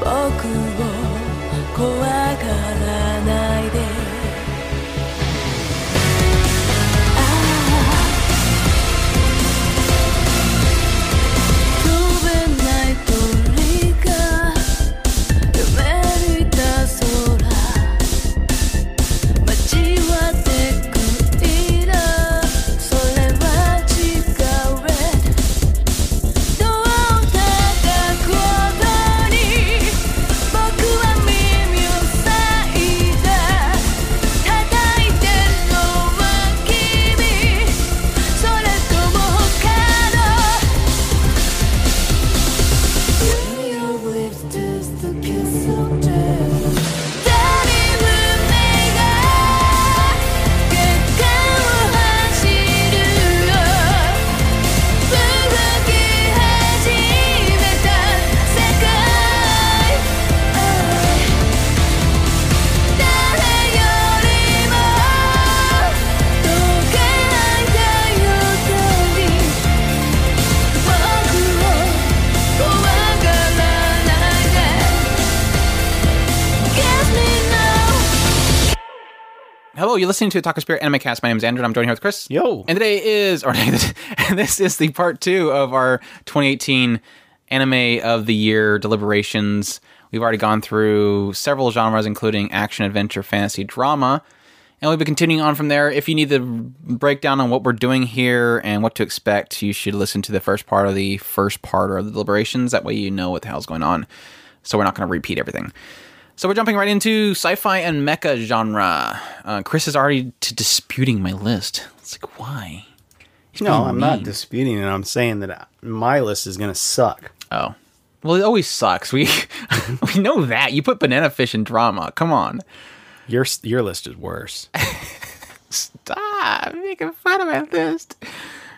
僕を怖 Hello, you're listening to Otaku Spirit Anime Cast. My name is Andrew, and I'm joined here with Chris. Yo. And today is, or and this is the part two of our 2018 Anime of the Year deliberations. We've already gone through several genres, including action, adventure, fantasy, drama. And we'll be continuing on from there. If you need the breakdown on what we're doing here and what to expect, you should listen to the first part of the first part of the deliberations. That way you know what the hell's going on. So we're not going to repeat everything. So we're jumping right into sci-fi and mecha genre. Uh, Chris is already t- disputing my list. It's like, why? He's No, I'm not disputing it. I'm saying that my list is going to suck. Oh, well, it always sucks. We we know that you put banana fish in drama. Come on, Your your list is worse. stop making fun of my list.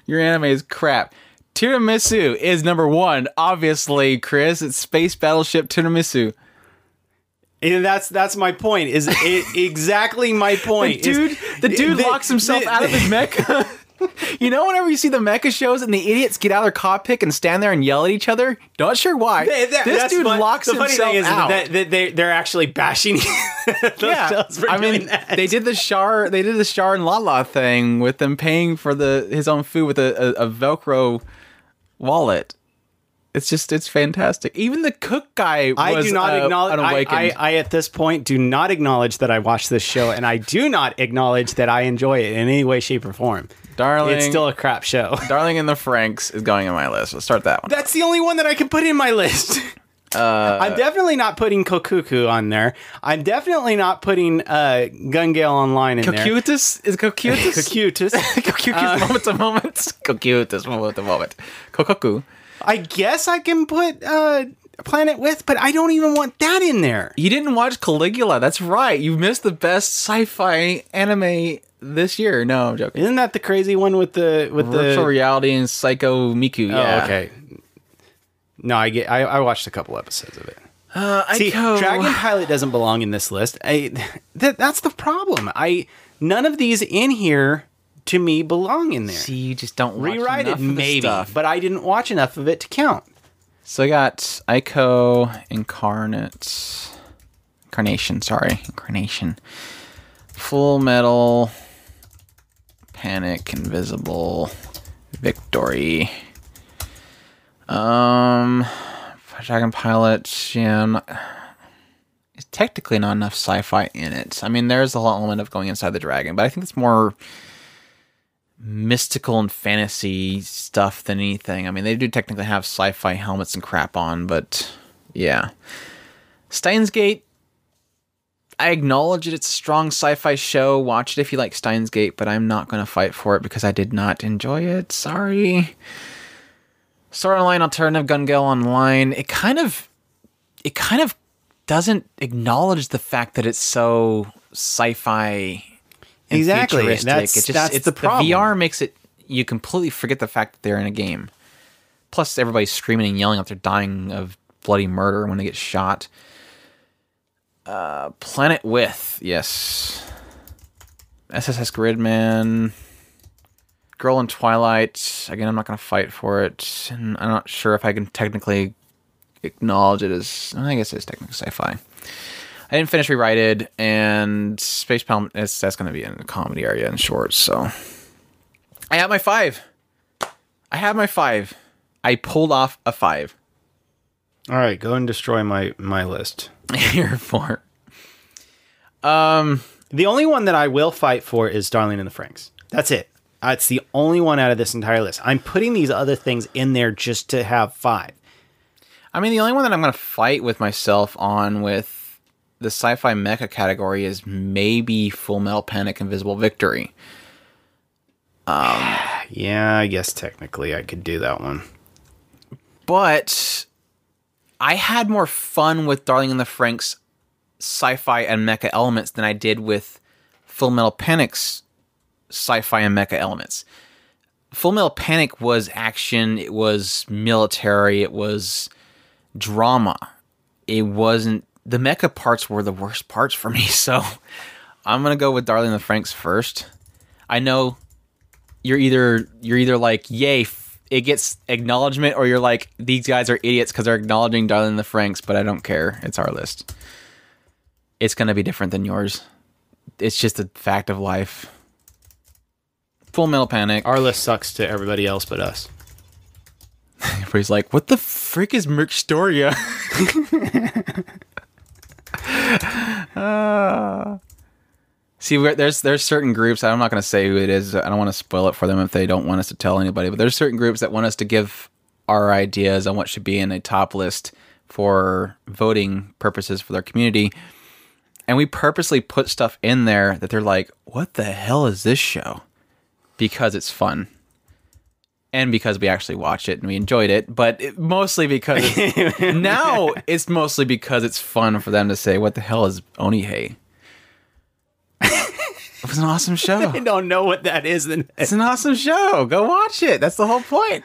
Your anime is crap. Tiramisu is number one. Obviously, Chris, it's Space Battleship Tiramisu. And that's that's my point. Is it, exactly my The point? is- dude, the dude the- locks himself the- out of his mecha. you know, whenever you see the mecha shows and the idiots get out of their cockpit and stand there and yell at each other, not sure why. They- that- this dude fun- locks the funny thing is out. that, they they're actually bashing yeah, I doing mean, that. they did the Char, they did the Char and Lalah thing with them paying for the his own food with a, a, a Velcro wallet. It's just, it's fantastic. Even the cook guy, I do not uh, acknowledge. I. I, I at this point do not acknowledge that I watched this show, and I do not acknowledge that I enjoy it in any way, shape, or form. Darling, It's still a crap show. Darling in the Franxx is going on my list. Let's start that one. That's the only one that I can put in my list. Uh, I'm definitely not putting Kokuku on there. I'm definitely not putting uh, Gun Gale Online in there. Cocutus is Cocutus. Cocutus. Cocutus moment to moment. Cocutus moment to moment. Kokkoku. I guess I can put uh, Planet With, but I don't even want that in there. You didn't watch Caligula. That's right. You missed the best sci-fi anime this year. No, I'm joking. Isn't that the crazy one with the with Virtual the? reality and Psycho Miku. Oh, Yeah. okay. No, I get. I, I watched a couple episodes of it. Uh, See, Ico. Dragon Pilot doesn't belong in this list. I, that, that's the problem. I none of these in here to me belong in there. See, you just don't watch Rewrite enough it, maybe, stuff. but I didn't watch enough of it to count. So I got A.I.C.O. Incarnate. Incarnation, sorry. Incarnation. Full Metal. Panic, Invisible. Victory. Um. Dragon Pilot, yeah. Not- it's technically not enough sci fi in it. I mean, there's a whole element of going inside the dragon, but I think it's more mystical and fantasy stuff than anything. I mean, they do technically have sci-fi helmets and crap on, but yeah. Steins Gate. I acknowledge it. It's a strong sci-fi show. Watch it if you like Steins Gate, but I'm not going to fight for it because I did not enjoy it. Sorry. Sword Online Alternative Gun Gale Online. It kind of it kind of doesn't acknowledge the fact that it's so sci-fi. And Exactly. futuristic. That's- It just, that's it's, the problem. VR makes it you completely forget the fact that they're in a game. Plus, everybody's screaming and yelling like they're dying of bloody murder when they get shot. Uh, Planet with yes, SSS Gridman, Girl in Twilight. Again, I'm not going to fight for it, and I'm not sure if I can technically acknowledge it as. I guess it's technically sci-fi. I didn't finish Rewrited, and Space Palm. It's, that's going to be in the comedy area in shorts. So, I have my five. I have my five. I pulled off a five. All right, go and destroy my my list. Here for. Um, the only one that I will fight for is Darling in the Franxx. That's it. That's the only one out of this entire list. I'm putting these other things in there just to have five. I mean, the only one that I'm going to fight with myself on with the sci-fi mecha category is maybe Full Metal Panic: Invisible Victory. Yeah, I guess technically I could do that one. but I had more fun with Darling in the Franxx sci-fi and mecha elements than I did with Full Metal Panic's sci-fi and mecha elements. Full Metal Panic was action, it was military, it was drama. It wasn't the mecha parts were the worst parts for me, so I'm gonna go with Darling the Franxx first. I know you're either you're either like yay it gets acknowledgement or you're like these guys are idiots because they're acknowledging darling the franxx but i don't care. It's our list. It's going to be different than yours. It's just a fact of life. Full metal panic. Our list sucks to everybody else but us. everybody's like what the frick is merc See, there's there's certain groups. I'm not going to say who it is. I don't want to spoil it for them if they don't want us to tell anybody. But there's certain groups that want us to give our ideas on what should be in a top list for voting purposes for their community, and we purposely put stuff in there that they're like, "What the hell is this show?" Because it's fun, and because we actually watch it and we enjoyed it. But it, mostly because now it's mostly because it's fun for them to say, "What the hell is Onihei?" It was an awesome show. I don't know what that is. Then It's an awesome show. Go watch it. That's the whole point.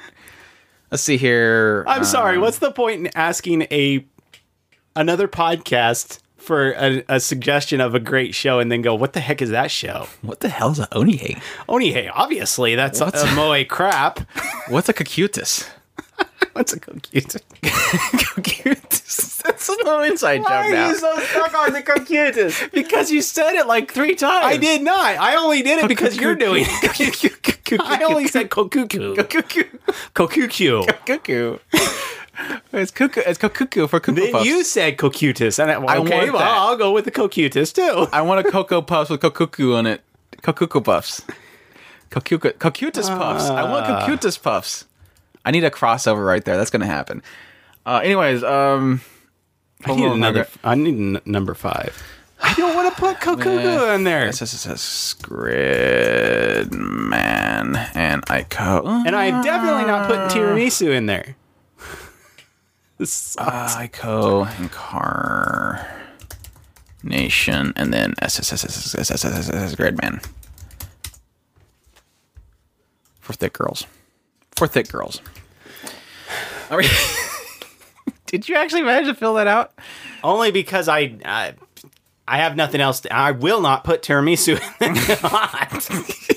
Let's see here. I'm Uh, sorry. What's the point in asking a another podcast for a, a suggestion of a great show and then go, "What the heck is that show?" what the hell's a Onihei? Onihei, obviously that's What's- a, a moe crap. What's a Kakutus? What's a cookies? Kakutus. That's a little inside joke now. Why are you so stuck on the cookies? because you said it like three times. I did not. I only did it because you're doing it. I only said kokuku. Cuckoo. Kokuku. Cuckoo. It's cuckoo. It's cuckoo for cuckoo Then puffs. you said kokutus. And I, I okay, want well, that. I'll go with the kokutus too. I want a cocoa puffs with cuckoo on it. Cuckoo puffs. Cuckoo. Cocutus puffs. I want Ah. cocutus puffs. I need a crossover right there. That's gonna happen. Uh, anyways, um, I need another. I need n- number five. I don't want to put kokuku in there. This is says Gridman and Ico. And I'm definitely not putting tiramisu in there. This. A.I.C.O. and Carnation, and then SSSSSSSSS Gridman. For thick girls. For thick girls. All right. Did you actually manage to fill that out? Only because I, I, I have nothing else. To, I will not put tiramisu in that.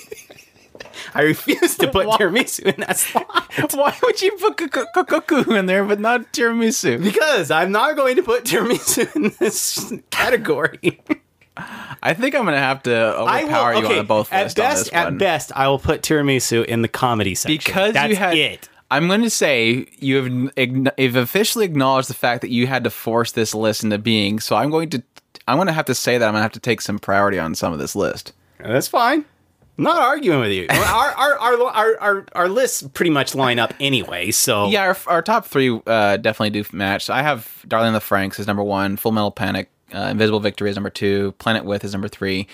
I refuse to put tiramisu in that slot Why would you put cuckoo in there but not tiramisu? because I'm not going to put tiramisu in this category. I think I'm gonna have to overpower will. you Okay, on both at lists on best, at best, I will put tiramisu in the comedy section because That's you had it. I'm going to say you have you've officially acknowledged the fact that you had to force this list into being. So I'm going to I'm going to have to say that I'm going to have to take some priority on some of this list. That's fine. I'm not arguing with you. our, our, our, our, our, lists pretty much line up anyway, so. Yeah, our, our top three uh, definitely do match. So I have Darling in the Franxx is number one, Full Metal Panic, uh, Invisible Victory is number two, Planet With is number three.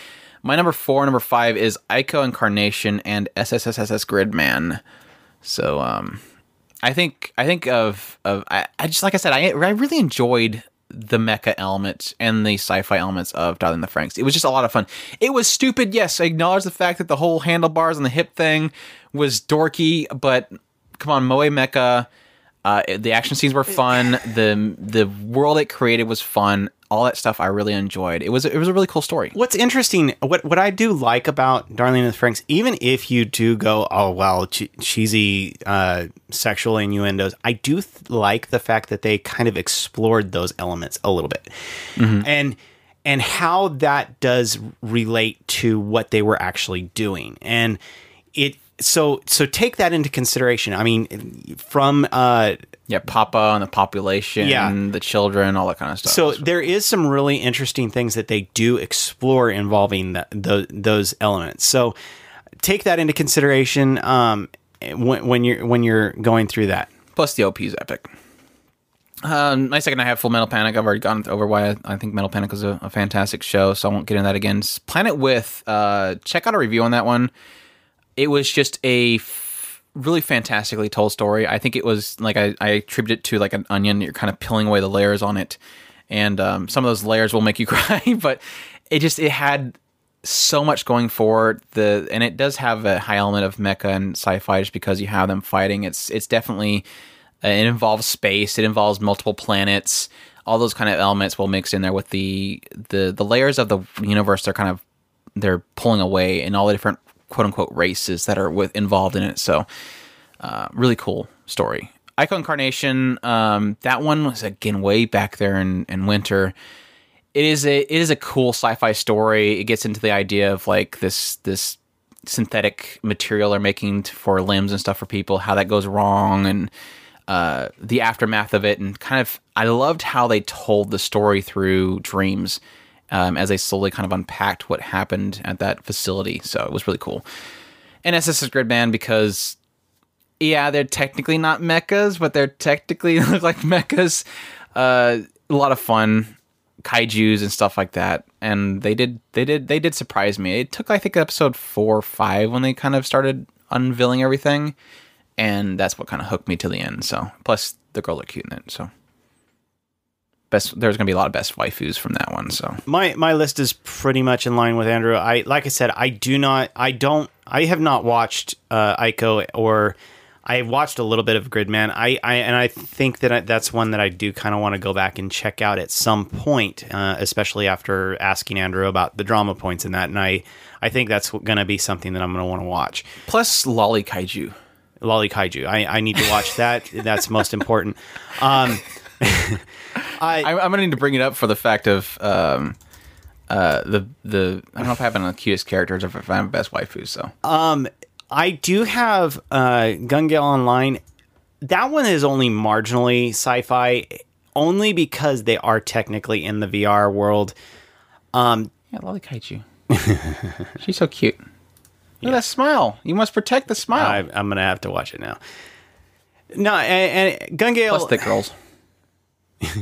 My number four, number five is A.I.C.O. Incarnation and SSSSS Gridman. So um, I think I think of of I, I just like I said I I really enjoyed the mecha elements and the sci-fi elements of Darling the Franxx. It was just a lot of fun. It was stupid, yes. I acknowledge the fact that the whole handlebars and the hip thing was dorky, but come on, Moe Mecha. Uh, the action scenes were fun. the The world it created was fun. All that stuff I really enjoyed. It was it was a really cool story. What's interesting, what what I do like about Darling in the Franxx, even if you do go, oh well, che- cheesy uh, sexual innuendos, I do th- like the fact that they kind of explored those elements a little bit, and and how that does relate to what they were actually doing, and it. So so take that into consideration. I mean, from uh, Yeah, Papa and the population, Yeah. the children, all that kind of stuff. So there is some really interesting things that they do explore involving the, the, those elements. So take that into consideration um, when, when you're when you're going through that. Plus, the OP is epic. Um, my second, I have Full Metal Panic. I've already gone over why I, I think Metal Panic is a, a fantastic show, so I won't get into that again. Planet With, uh, check out a review on that one. It was just a f- really fantastically told story. I think it was like I, I attribute it to like an onion. You're kind of peeling away the layers on it, and um, some of those layers will make you cry. But it just it had so much going for. The and it does have a high element of mecha and sci-fi just because you have them fighting. It's it's definitely uh, it involves space. It involves multiple planets. All those kind of elements will mix in there with the the the layers of the universe. They're kind of they're pulling away and all the different quote unquote races that are with involved in it. So uh, really cool story. A.I.C.O. Incarnation, um, that one was again way back there in, in winter. It is a it is a cool sci-fi story. It gets into the idea of like this this synthetic material they're making for limbs and stuff for people, how that goes wrong, and uh, the aftermath of it, and kind of I loved how they told the story through dreams um, as they slowly kind of unpacked what happened at that facility. So it was really cool. And Gridman because yeah, they're technically not mechas, but they're technically look like mechas. Uh, a lot of fun, kaiju's and stuff like that. And they did, they did, they did surprise me. It took, I think, episode four or five when they kind of started unveiling everything, and that's what kind of hooked me to the end. So, plus the girl looked cute in it. So, best there's gonna be a lot of best waifus from that one. So, My my list is pretty much in line with Andrew. I like I said, I do not, I don't, I have not watched uh, A.I.C.O. or. I watched a little bit of Gridman. I, I and I think that I, that's one that I do kind of want to go back and check out at some point, uh, especially after asking Andrew about the drama points in that. And I, I think that's going to be something that I'm going to want to watch. plus Loli Kaiju. Loli Kaiju. I, I need to watch that. that's most important. Um, I, I'm gonna need to bring it up for the fact of um, uh, the the I don't know if I have the cutest characters or if I have best waifu. So um, I do have uh, Gun Gale Online. That one is only marginally sci-fi, only because they are technically in the VR world. Um, yeah, Loli Kaiju. She's so cute. Look at that smile. You must protect the smile. I, I'm gonna have to watch it now. No, and, and Gun Gale. Plus thick girls.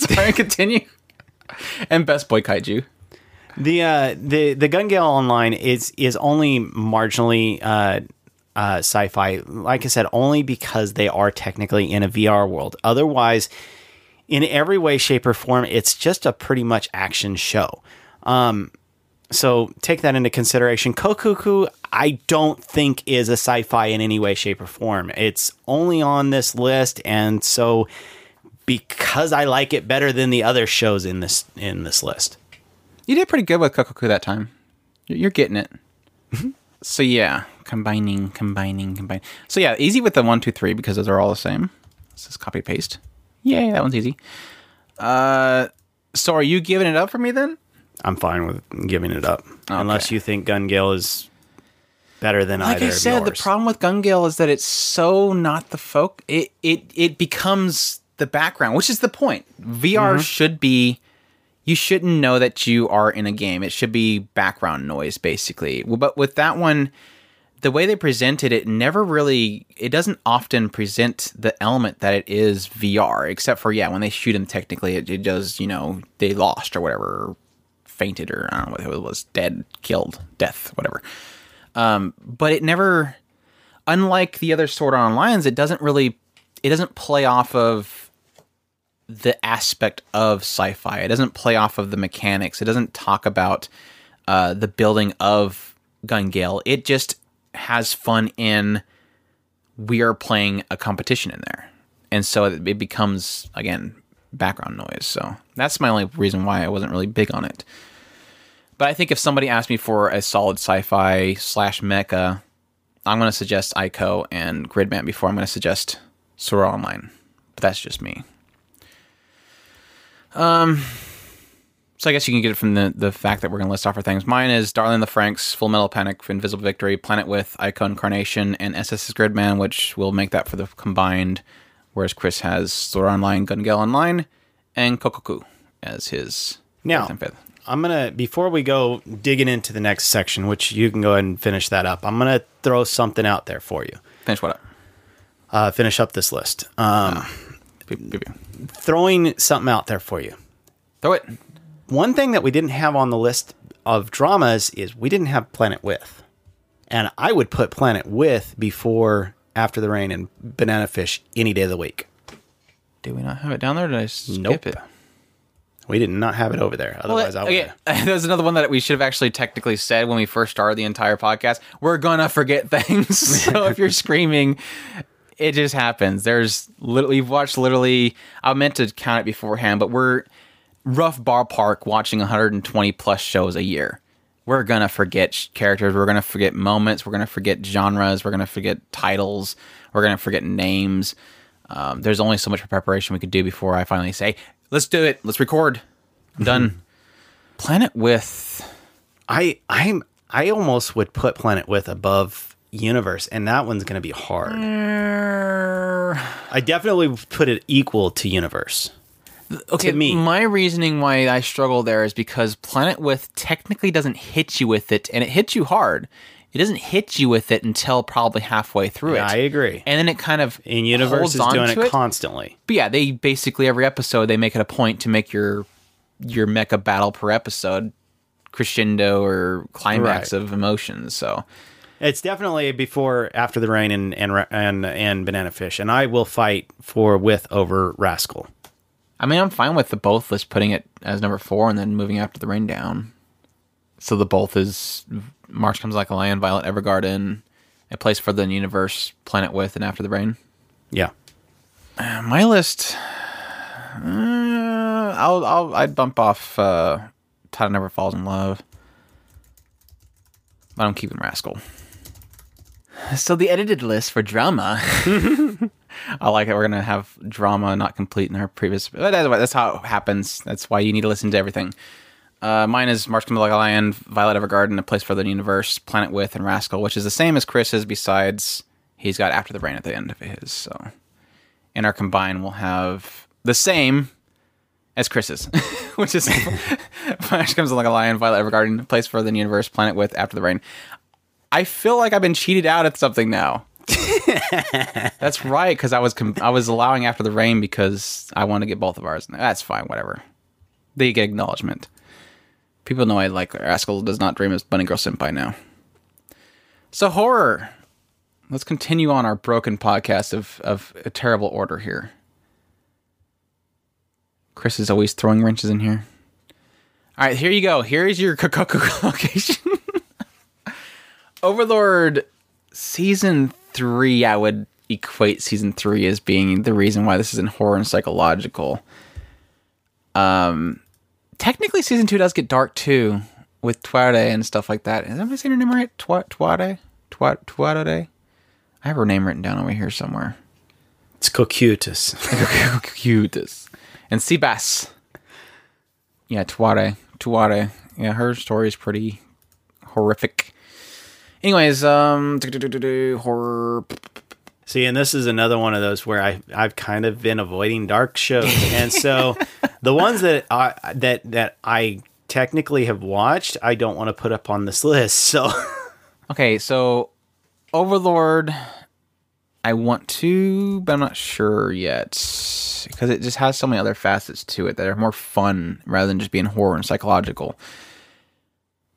Sorry, continue. And best boy kaiju. The uh, the the Gun Gale Online is is only marginally uh, uh, sci-fi. Like I said, only because they are technically in a VR world. Otherwise, in every way, shape, or form, it's just a pretty much action show. Um, so take that into consideration. Kokuku, I don't think is a sci-fi in any way, shape, or form. It's only on this list, and so because I like it better than the other shows in this in this list. You did pretty good with Kokkoku that time. You're getting it. so yeah, combining, combining, combining. So yeah, easy with the one, two, three because those are all the same. Let's just copy paste. Yay, that one's easy. Uh, so are you giving it up for me then? I'm fine with giving it up, unless you think Gun Gale is better than Like either I said, the problem with Gun Gale is that it's so not the folk. It it it becomes the background, which is the point. VR Mm-hmm. should be. You shouldn't know that you are in a game. It should be background noise, basically. But with that one, the way they presented it never really. It doesn't often present the element that it is VR, except for yeah, when they shoot him, technically it, it does. You know, they lost or whatever, or fainted or I don't know what it was, dead, killed, death, whatever Um, but it never unlike the other sword art onlines it doesn't really it doesn't play off of the aspect of sci-fi. It doesn't play off of the mechanics. It doesn't talk about uh, the building of Gun Gale. It just has fun in we are playing a competition in there, and so it, becomes again background noise. So that's my only reason why I wasn't really big on it. But I think if somebody asked me for a solid sci-fi slash mecha, I'm going to suggest A.I.C.O. and Gridman before I'm going to suggest Sword Art Online. But that's just me. Um, so I guess you can get it from the, the fact that we're going to list off our things. Mine is Darling the Franxx, Full Metal Panic, Invisible Victory, Planet with, A.I.C.O. Incarnation, and SS's Gridman, which will make that for the combined. Whereas Chris has Sword Online, Gun Gale Online, and Kokkoku as his Now, and fifth. I'm gonna before we go digging into the next section, which you can go ahead and finish that up. I'm gonna throw something out there for you. Finish what up? Uh, finish up this list. Um, Beep, beep, beep. throwing something out there for you. Throw it. One thing that we didn't have on the list of dramas is we didn't have Planet With, and I would put Planet With before After the Rain and Banana Fish any day of the week. Did we not have it down there? Did I skip Nope. it? We did not have it over there. Otherwise, I would. okay. There's another one that we should have actually technically said when we first started the entire podcast. We're gonna forget things. so if you're screaming, it just happens. There's literally we've watched literally. I meant to count it beforehand, but we're rough ballpark watching 120 plus shows a year. We're gonna forget characters. We're gonna forget moments. We're gonna forget genres. We're gonna forget titles. We're gonna forget names. Um, there's only so much preparation we could do before I finally say, "Let's do it. Let's record." I'm done. Planet with I I'm I almost would put Planet With above Universe, and that one's going to be hard. I definitely put it equal to Universe. okay. to me. My reasoning why I struggle there is because Planet with technically doesn't hit you with it, and it hits you hard. It doesn't hit you with it until probably halfway through Yeah, it. I agree. And then it kind of in Universe is doing to it, constantly. But yeah, they basically every episode they make it a point to make your your mecha battle per episode crescendo or climax Right. of emotions. So It's definitely before After the Rain and and and and Banana Fish, and I will fight for With over Rascal. I mean, I'm fine with the both list putting it as number four and then moving after the rain down. So the both is March comes like a lion, Violet Evergarden, a place for the universe, Planet with, and after the rain. Yeah. Uh, My list, uh, I'll I'll I'd bump off uh, Tada Never Falls in Love, but I'm keeping Rascal. So the edited list for drama. I like it. We're gonna have drama not complete in our previous. But that's, that's how it happens. That's why you need to listen to everything. Uh, mine is March Comes Like a Lion, Violet Evergarden, A Place for the Universe, Planet With, and Rascal, which is the same as Chris's. Besides, he's got After the Rain at the end of his. So, in our combined, we'll have the same as Chris's, which is March Comes Like a Lion, Violet Evergarden, A Place for the Universe, Planet With, After the Rain. I feel like I've been cheated out at something now. That's right, because I was com- I was allowing after the rain because I want to get both of ours. That's fine, whatever. They get acknowledgement. People know I like Rascal does not dream as Bunny Girl Senpai now. So horror. Let's continue on our broken podcast of of a terrible order here. Chris is always throwing wrenches in here. All right, here you go. Here is your location. Overlord season three, I would equate season three as being the reason why this is in horror and psychological. Um, technically, season two does get dark too with Twade and stuff like that. Is everybody saying her name right? Twa- Twade? Twa- Twade? I have her name written down over here somewhere. It's Cocytus. Cutis. And Sebas. Yeah, Twade. Twade. Yeah, her story is pretty horrific. Anyways, um, horror. See, and this is another one of those where I I've kind of been avoiding dark shows, and so the ones that I that that I technically have watched, I don't want to put up on this list. So Okay, so Overlord, I want to, but I'm not sure yet because it just has so many other facets to it that are more fun rather than just being horror and psychological.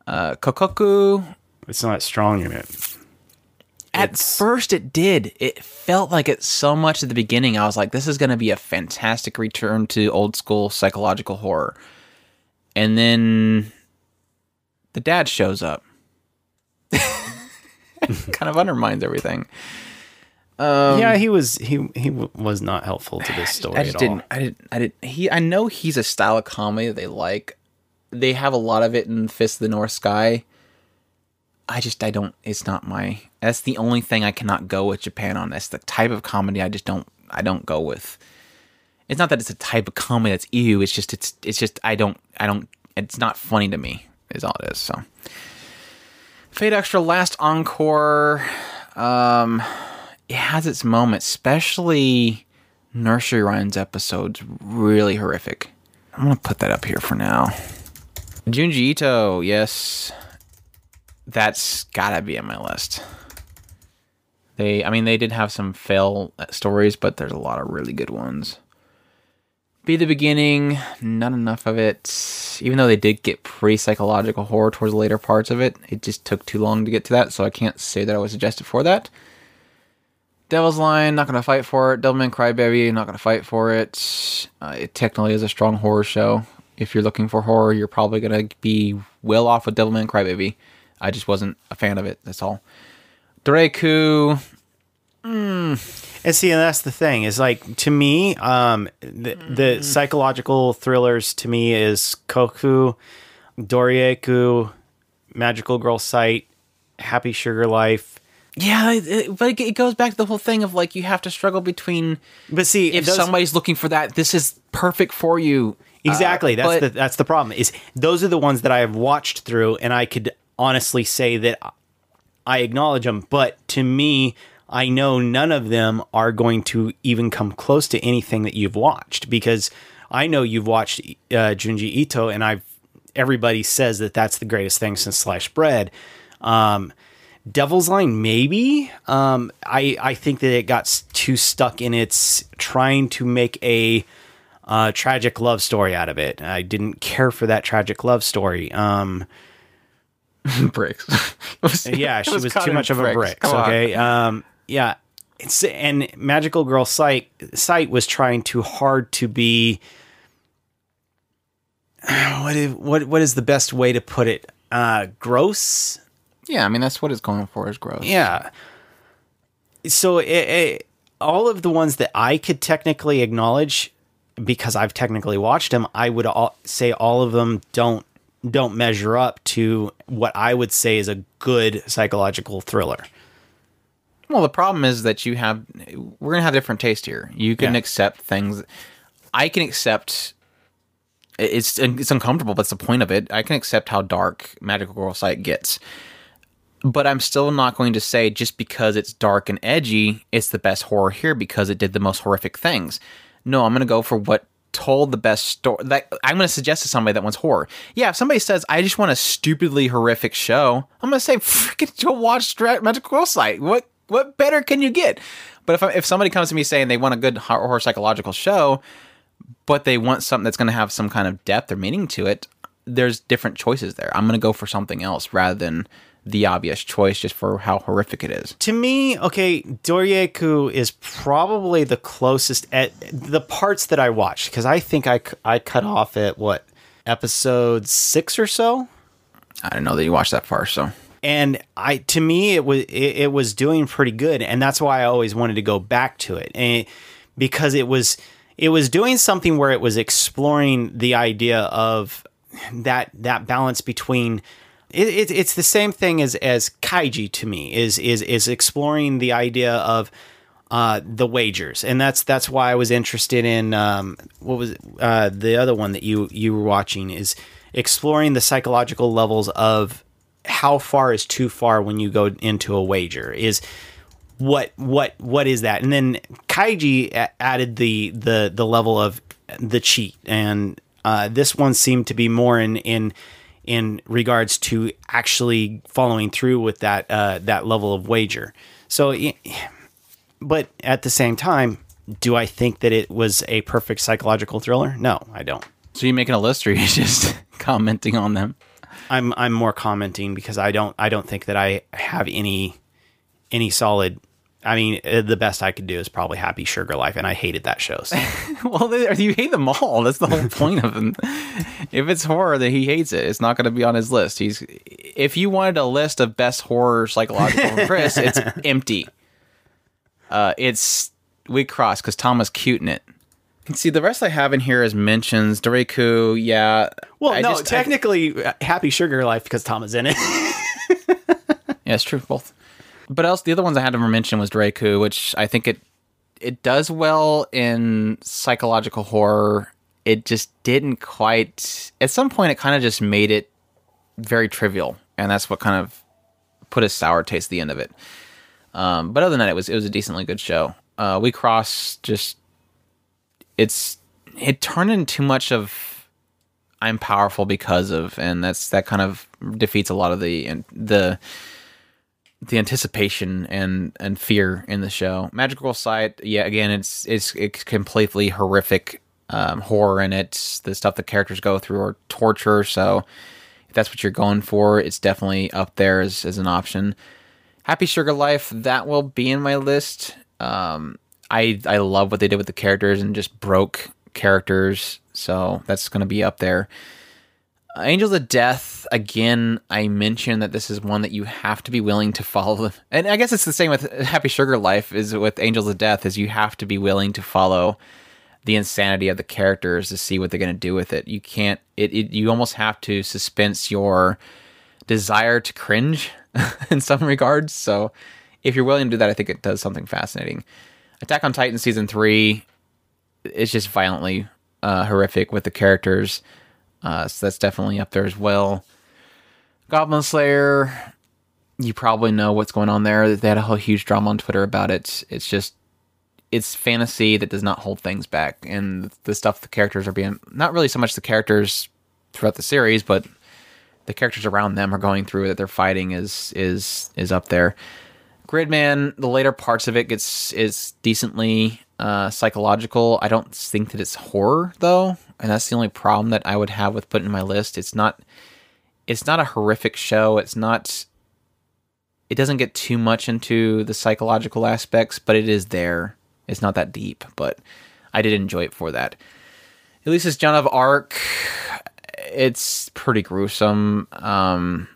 Uh, Kokkoku, it's not strong in it. At It's- first, it did. It felt like it so much at the beginning. I was like, this is going to be a fantastic return to old school psychological horror. And then the dad shows up. kind of undermines everything. Um, yeah, he was he he w- was not helpful to this story I just at didn't. all. I didn't. I didn't. He. I know he's a style of comedy that they like. They have a lot of it in Fist of the North Sky. I just. I don't. It's not my. That's the only thing I cannot go with Japan on. That's the type of comedy I just don't. I don't go with. It's not that it's a type of comedy that's ew. It's just. It's. It's just. I don't. I don't. It's not funny to me. Is all it is. So. Fate Extra Last Encore. Um, it has its moments, especially Nursery Rhymes episodes. Really horrific. I'm gonna put that up here for now. Junji Ito, yes, that's gotta be on my list. They, I mean, they did have some fail stories, but there's a lot of really good ones. B the beginning, not enough of it. Even though they did get pretty psychological horror towards the later parts of it, it just took too long to get to that, so I can't say that I was suggested for that. Devil's Line, not gonna fight for it. Devilman Crybaby, not gonna fight for it. Uh, it technically is a strong horror show. If you're looking for horror, you're probably gonna be well off with Devilman Crybaby. I just wasn't a fan of it. That's all. Dreku, And see, and that's the thing is like to me, um, the, the psychological thrillers to me is Koku, Dorei-ku, Magical Girl Site, Happy Sugar Life. yeah, it- it- but it, it goes back to the whole thing of like you have to struggle between But see, if those- somebody's looking for that, this is perfect for you. Exactly. Uh, that's but- the that's the problem. Is those are the ones that I have watched through, and I could honestly say that I acknowledge them. But to me, I know none of them are going to even come close to anything that you've watched because I know you've watched uh, Junji Ito, and I've everybody says that that's the greatest thing since sliced bread. Um, Devil's Line, maybe. Um, I I think that it got too stuck in its trying to make a uh, tragic love story out of it. I didn't care for that tragic love story. Um, bricks. Was- yeah, she was, cut too much of a brick. Okay. Um, yeah. It's and Magical Girl Site Site was trying too hard to be. What is what what is the best way to put it? Uh, gross. Yeah, I mean that's what it's going for is gross. Yeah. So it, it, all of the ones that I could technically acknowledge because I've technically watched them, I would all, say all of them don't don't measure up to what I would say is a good psychological thriller. Well, the problem is that you have we're gonna have different taste here. You can Yeah. accept things. I can accept. It's it's uncomfortable, but it's the point of it. I can accept how dark Magical Girl Site gets, but I'm still not going to say just because it's dark and edgy, it's the best horror here because it did the most horrific things. No, I'm gonna go for what told the best story. Like I'm gonna suggest to somebody that wants horror. Yeah, if somebody says I just want a stupidly horrific show, I'm gonna say freaking go watch Magical Girl Site. What what better can you get? But if if somebody comes to me saying they want a good horror psychological show, but they want something that's going to have some kind of depth or meaning to it, there's different choices there. I'm going to go for something else rather than the obvious choice just for how horrific it is. To me, okay, Dorei-ku is probably the closest at the parts that I watched because I think I, I cut off at what episode six or so. I don't know that you watched that far, so and I to me it was it, it was doing pretty good, and that's why I always wanted to go back to it, and because it was it was doing something where it was exploring the idea of that that balance between. It, it, it's the same thing as as kaiji to me is is is exploring the idea of uh, the wagers, and that's that's why I was interested in um, what was uh, the other one that you you were watching is exploring the psychological levels of how far is too far when you go into a wager is what what what is that? And then kaiji a- added the the the level of the cheat. And uh, this one seemed to be more in in in regards to actually following through with that uh, that level of wager so but at the same time do i think that it was a perfect psychological thriller no i don't so you making a list or you just commenting on them? I'm I'm more commenting because I don't I don't think that I have any any solid. I mean, uh, the best I could do is probably Happy Sugar Life, and I hated that show. So. well, they, you hate them all. That's the whole point of them. If it's horror, then he hates it. It's not going to be on his list. He's if you wanted a list of best horror psychological Chris, it's empty. Uh, it's we cross because Thomas cute in it. See, the rest I have in here is mentions Doreku. Yeah. well, I no, just- technically, uh, Happy Sugar Life because Tom is in it. Yeah, it's true, both. But else, the other ones I had to mention was Draku, which I think it it does well in psychological horror. It just didn't quite. At some point, it kind of just made it very trivial, and that's what kind of put a sour taste at the end of it. Um, but other than that, it was it was a decently good show. Uh, we cross just it's it turned into much of I'm powerful because of, and that's that kind of defeats a lot of the and the the anticipation and and fear in the show. Magical Site, yeah, again, it's it's it's completely horrific um, horror and it's The stuff the characters go through or torture. So if that's what you're going for, it's definitely up there as as an option. Happy Sugar Life, that will be in my list. Um, I I love what they did with the characters and just broke characters, so that's going to be up there. Angels of Death, again, I mentioned that this is one that you have to be willing to follow. And I guess it's the same with Happy Sugar Life, is with Angels of Death, is you have to be willing to follow the insanity of the characters to see what they're going to do with it. You can't, it, it, you almost have to suspense your desire to cringe in some regards. So if you're willing to do that, I think it does something fascinating. Attack on Titan season three is just violently uh, horrific with the characters. Uh, so that's definitely up there as well. Goblin Slayer, you probably know what's going on there. They had a whole huge drama on Twitter about it. It's just, it's fantasy that does not hold things back. And the stuff the characters are being, not really so much the characters throughout the series, but the characters around them are going through that they're fighting is is is up there. Gridman, the later parts of it gets is decently uh, psychological. I don't think that it's horror though, and that's the only problem that I would have with putting in my list. It's not it's not a horrific show. It's not it doesn't get too much into the psychological aspects, but it is there. It's not that deep, but I did enjoy it for that. Ulysses John of Arc, it's pretty gruesome. Um,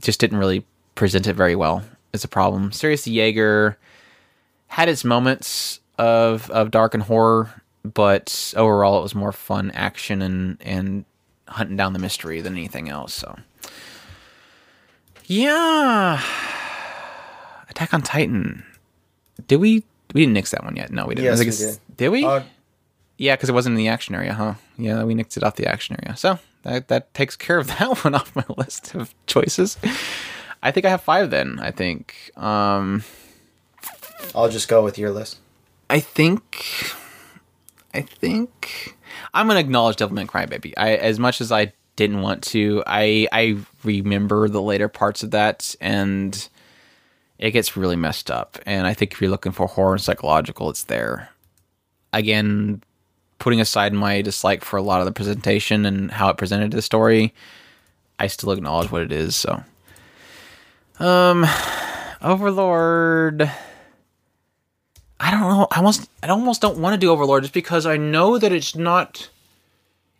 just didn't really present it very well. It's a problem. Sirius the Jaeger had its moments of of dark and horror, but overall it was more fun action and and hunting down the mystery than anything else. So, yeah, Attack on Titan. Did we? We didn't nix that one yet. No, we didn't. Yes, we did. Did we? Uh, Yeah, because it wasn't in the action area, huh? Yeah, we nixed it off the action area. So that that takes care of that one off my list of choices. I think I have five then. I think. Um, I'll just go with your list. I think. I think I'm gonna acknowledge Devilman Crybaby. I as much as I didn't want to, I I remember the later parts of that and it gets really messed up. And I think if you're looking for horror and psychological, it's there. Again, putting aside my dislike for a lot of the presentation and how it presented the story, I still acknowledge what it is. So, um, Overlord. I don't know. I almost, I almost don't want to do Overlord just because I know that it's not.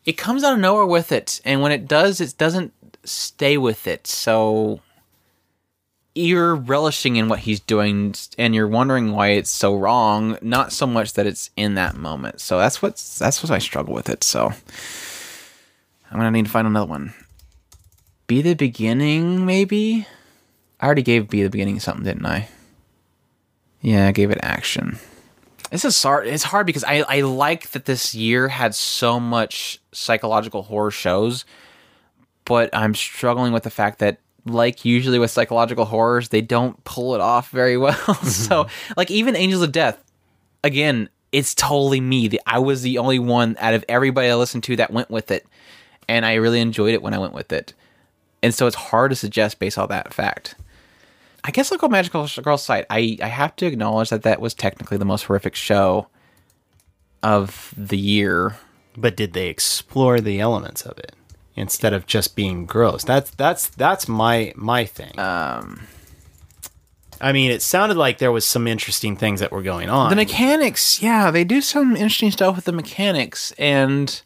It comes out of nowhere with it, and when it does, it doesn't stay with it. So you're relishing in what he's doing, and you're wondering why it's so wrong. Not so much that it's in that moment. So that's what's that's what I struggle with it. So I'm gonna need to find another one. B the beginning, maybe. I already gave B the beginning something, didn't I? Yeah, I gave it action. This is hard. It's hard because I, I like that this year had so much psychological horror shows, but I'm struggling with the fact that, like usually with psychological horrors, they don't pull it off very well. Mm-hmm. so, like even Angels of Death, again, it's totally me. The, I was the only one out of everybody I listened to that went with it, and I really enjoyed it when I went with it. And so it's hard to suggest based on that fact. I guess I'll go Magical Girl Site. I, I have to acknowledge that that was technically the most horrific show of the year. but did they explore the elements of it instead of just being gross? That's that's that's my my thing. Um, I mean, it sounded like there was some interesting things that were going on. The mechanics, yeah, they do some interesting stuff with the mechanics, and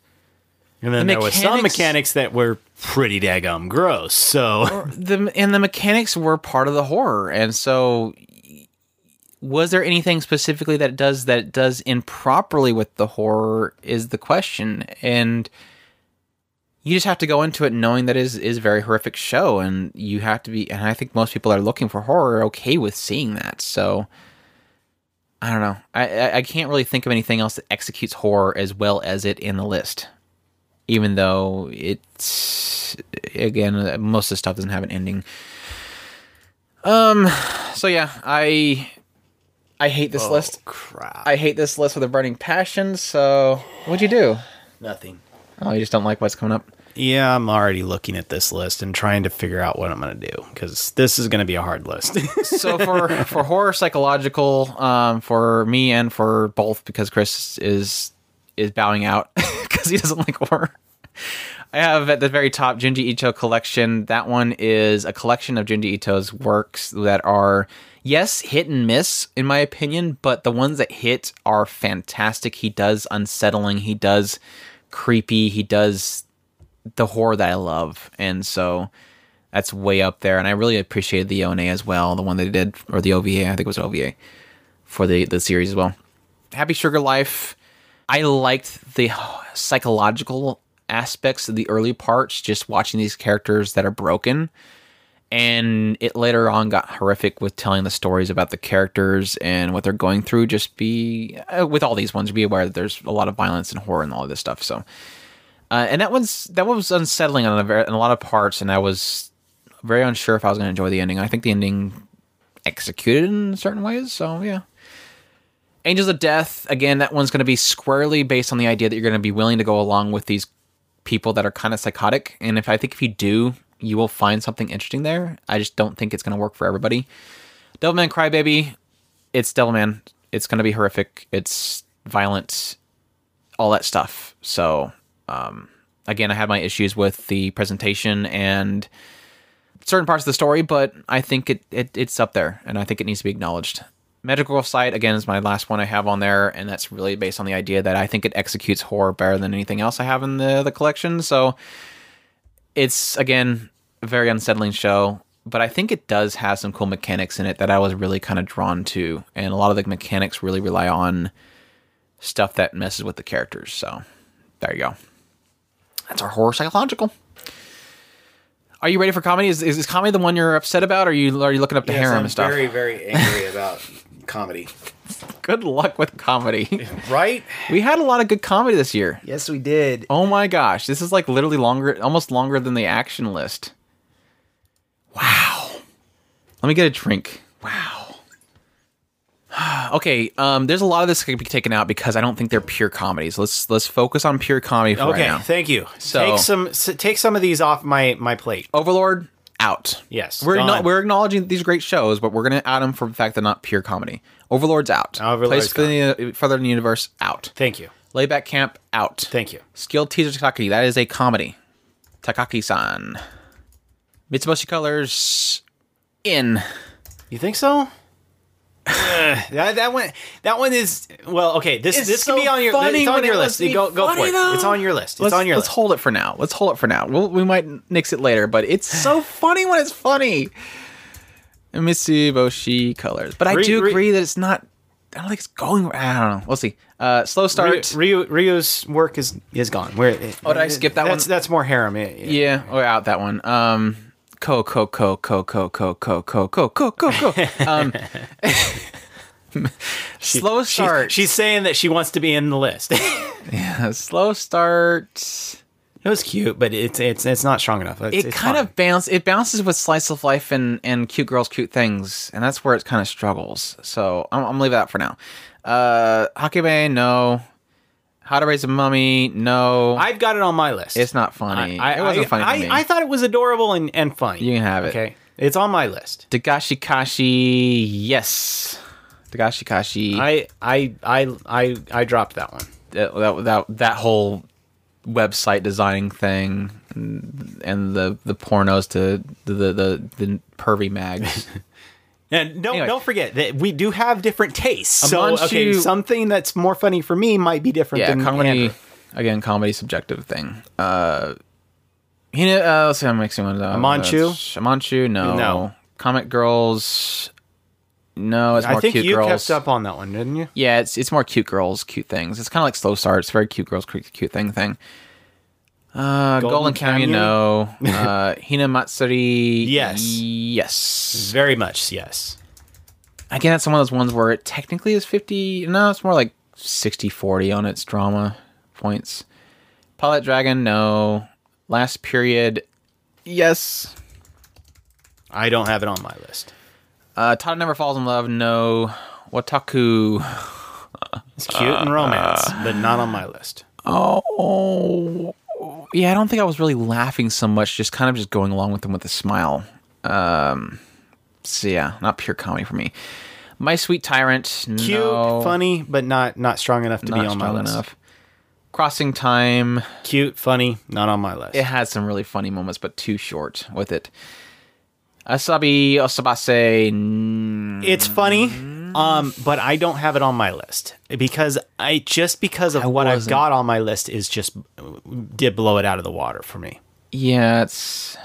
and then the there was some mechanics- mechanics that were pretty daggum gross. So the and the mechanics were part of the horror, and so was there anything specifically that it does that it does improperly with the horror is the question, and you just have to go into it knowing that is is a very horrific show, and you have to be, and I think most people that are looking for horror are okay with seeing that, so. I don't know. I I can't really think of anything else that executes horror as well as it in the list. Even though it's again most of the stuff doesn't have an ending. Um. So yeah, I I hate this list. crap. I hate this list with a burning passion. So what'd you do? Nothing. Oh, you just don't like what's coming up. Yeah, I'm already looking at this list and trying to figure out what I'm going to do because this is going to be a hard list. so for for horror psychological um for me and for both because chris is is bowing out because he doesn't like horror. I have at the very top junji ito collection. That one is a collection of junji ito's works that are yes hit and miss in my opinion but the ones that hit are fantastic. He does unsettling. He does creepy. He does the horror that i love. And so that's way up there. And I really appreciated the ONA as well, the one they did, or the OVA, I think it was OVA for the, the series as well. Happy Sugar Life, I liked the psychological aspects of the early parts, just watching these characters that are broken. And it later on got horrific with telling the stories about the characters and what they're going through. Just be, uh, with all these ones, be aware that there's a lot of violence and horror and all of this stuff. So, uh, and that one's that one was unsettling on a, very, in a lot of parts, and I was very unsure if I was going to enjoy the ending. I think the ending executed in certain ways, so yeah. Angels of Death, again, that one's going to be squarely based on the idea that you're going to be willing to go along with these people that are kind of psychotic, and if I think if you do, you will find something interesting there. I just don't think it's going to work for everybody. Devilman Crybaby, it's Devilman. It's going to be horrific. It's violent, all that stuff. So, um, again, I had my issues with the presentation and certain parts of the story, but I think it, it it's up there, and I think it needs to be acknowledged. Magical Site again is my last one I have on there, and that's really based on the idea that I think it executes horror better than anything else I have in the the collection. So it's again a very unsettling show, but I think it does have some cool mechanics in it that I was really kind of drawn to, and a lot of the mechanics really rely on stuff that messes with the characters. So there you go. That's our horror psychological. Are you ready for comedy? Is, is, is comedy the one you're upset about, or are you are you looking up to harem I'm and stuff? very, very angry about comedy. Good luck with comedy. Right? we had a lot of good comedy this year. Yes, we did. Oh my gosh, this is like literally longer, almost longer than the action list. Wow. Let me get a drink. Wow. okay, um, there's a lot of this can be taken out because I don't think they're pure comedies. Let's let's focus on pure comedy for okay, right now. Okay, thank you. So- take some s- take some of these off my my plate. Overlord out. Yes, we're gone. not, we're acknowledging these great shows, but we're gonna add them for the fact they're not pure comedy. Overlord's out. Overlord's Place for the, uh, further in the universe out. Thank you. Layback Camp out. Thank you. Skilled Teaser Takagi, that is a comedy. Takagi-san. Mitsuboshi Colors in. You think so? That that one that one is well okay this It's this so can be on your funny it's on your it list go go for it though. it's on your list it's let's, on your let's list hold it for now. Let's hold it for now. We'll, we might nix it later, but it's so funny when it's funny. Mitsuboshi Colors. But I Re- do re- agree that it's not. I don't think it's going. I don't know. We'll see. Uh, slow start. Ryu, Ryu, Ryu's work is is gone where Oh, did I skip that that's, one? that's more harem yeah, yeah. Yeah, we're out that one. Um, co co co co co co co co co co co co. Um, slow She- start. she's saying that she wants to be in the list it slow start. It was cute but it's it's it's not strong enough It's- It it's kind fine. of bounce. It bounces with slice of life and and cute girls, cute things, and that's where it kind of struggles. So I'm, I'm gonna leave that for now. Uh, Hakebe, no. How to Raise a Mummy, no. I've got it on my list it's not funny. I, it wasn't I, funny I, to me. I thought it was adorable and, and funny You can have it. okay it's on my list Dagashi Kashi, yes. Dagashi Kashi. I I I I I dropped that one that, that that that whole website designing thing and, and the the pornos to the the the, the pervy mags. And don't Anyway. don't forget that we do have different tastes. So okay, something that's more funny for me might be different yeah, than comedy Andrew. again, comedy subjective thing. Uh, you know, uh, let's see, I'm mixing one. Uh, Amanchu? uh, Amanchu, no, No. Comic Girls, no, it's more I think cute you girls. kept up on that one, didn't you? Yeah, it's it's more cute girls, cute things. It's kind of like slow starts, very cute girls, cute, cute thing thing. Uh, Golden Golden, Kamuy, no. Uh, Hina Matsuri, Yes. yes. Very much, yes. Again, it's one of those ones where it technically is fifty. No, it's more like 60-40 on its drama points. Pilot Dragon, no. Last period, yes. I don't have it on my list. Uh, Tada Never Falls in Love, no. Wataku, It's cute and romance, but not on my list. Oh, yeah. I don't think I was really laughing so much. Just kind of just going along with them with a smile. Um, so yeah, not pure comedy for me. My Sweet Tyrant, Cute, no, funny, but not not strong enough to not be on my list. enough. Crossing Time, Cute, funny, not on my list. it had some really funny moments, but too short with it. Asobi Asobase, It's funny, um, but I don't have it on my list because I just because of I what I've wasn't- got on my list is just did blow it out of the water for me. yeah, it's.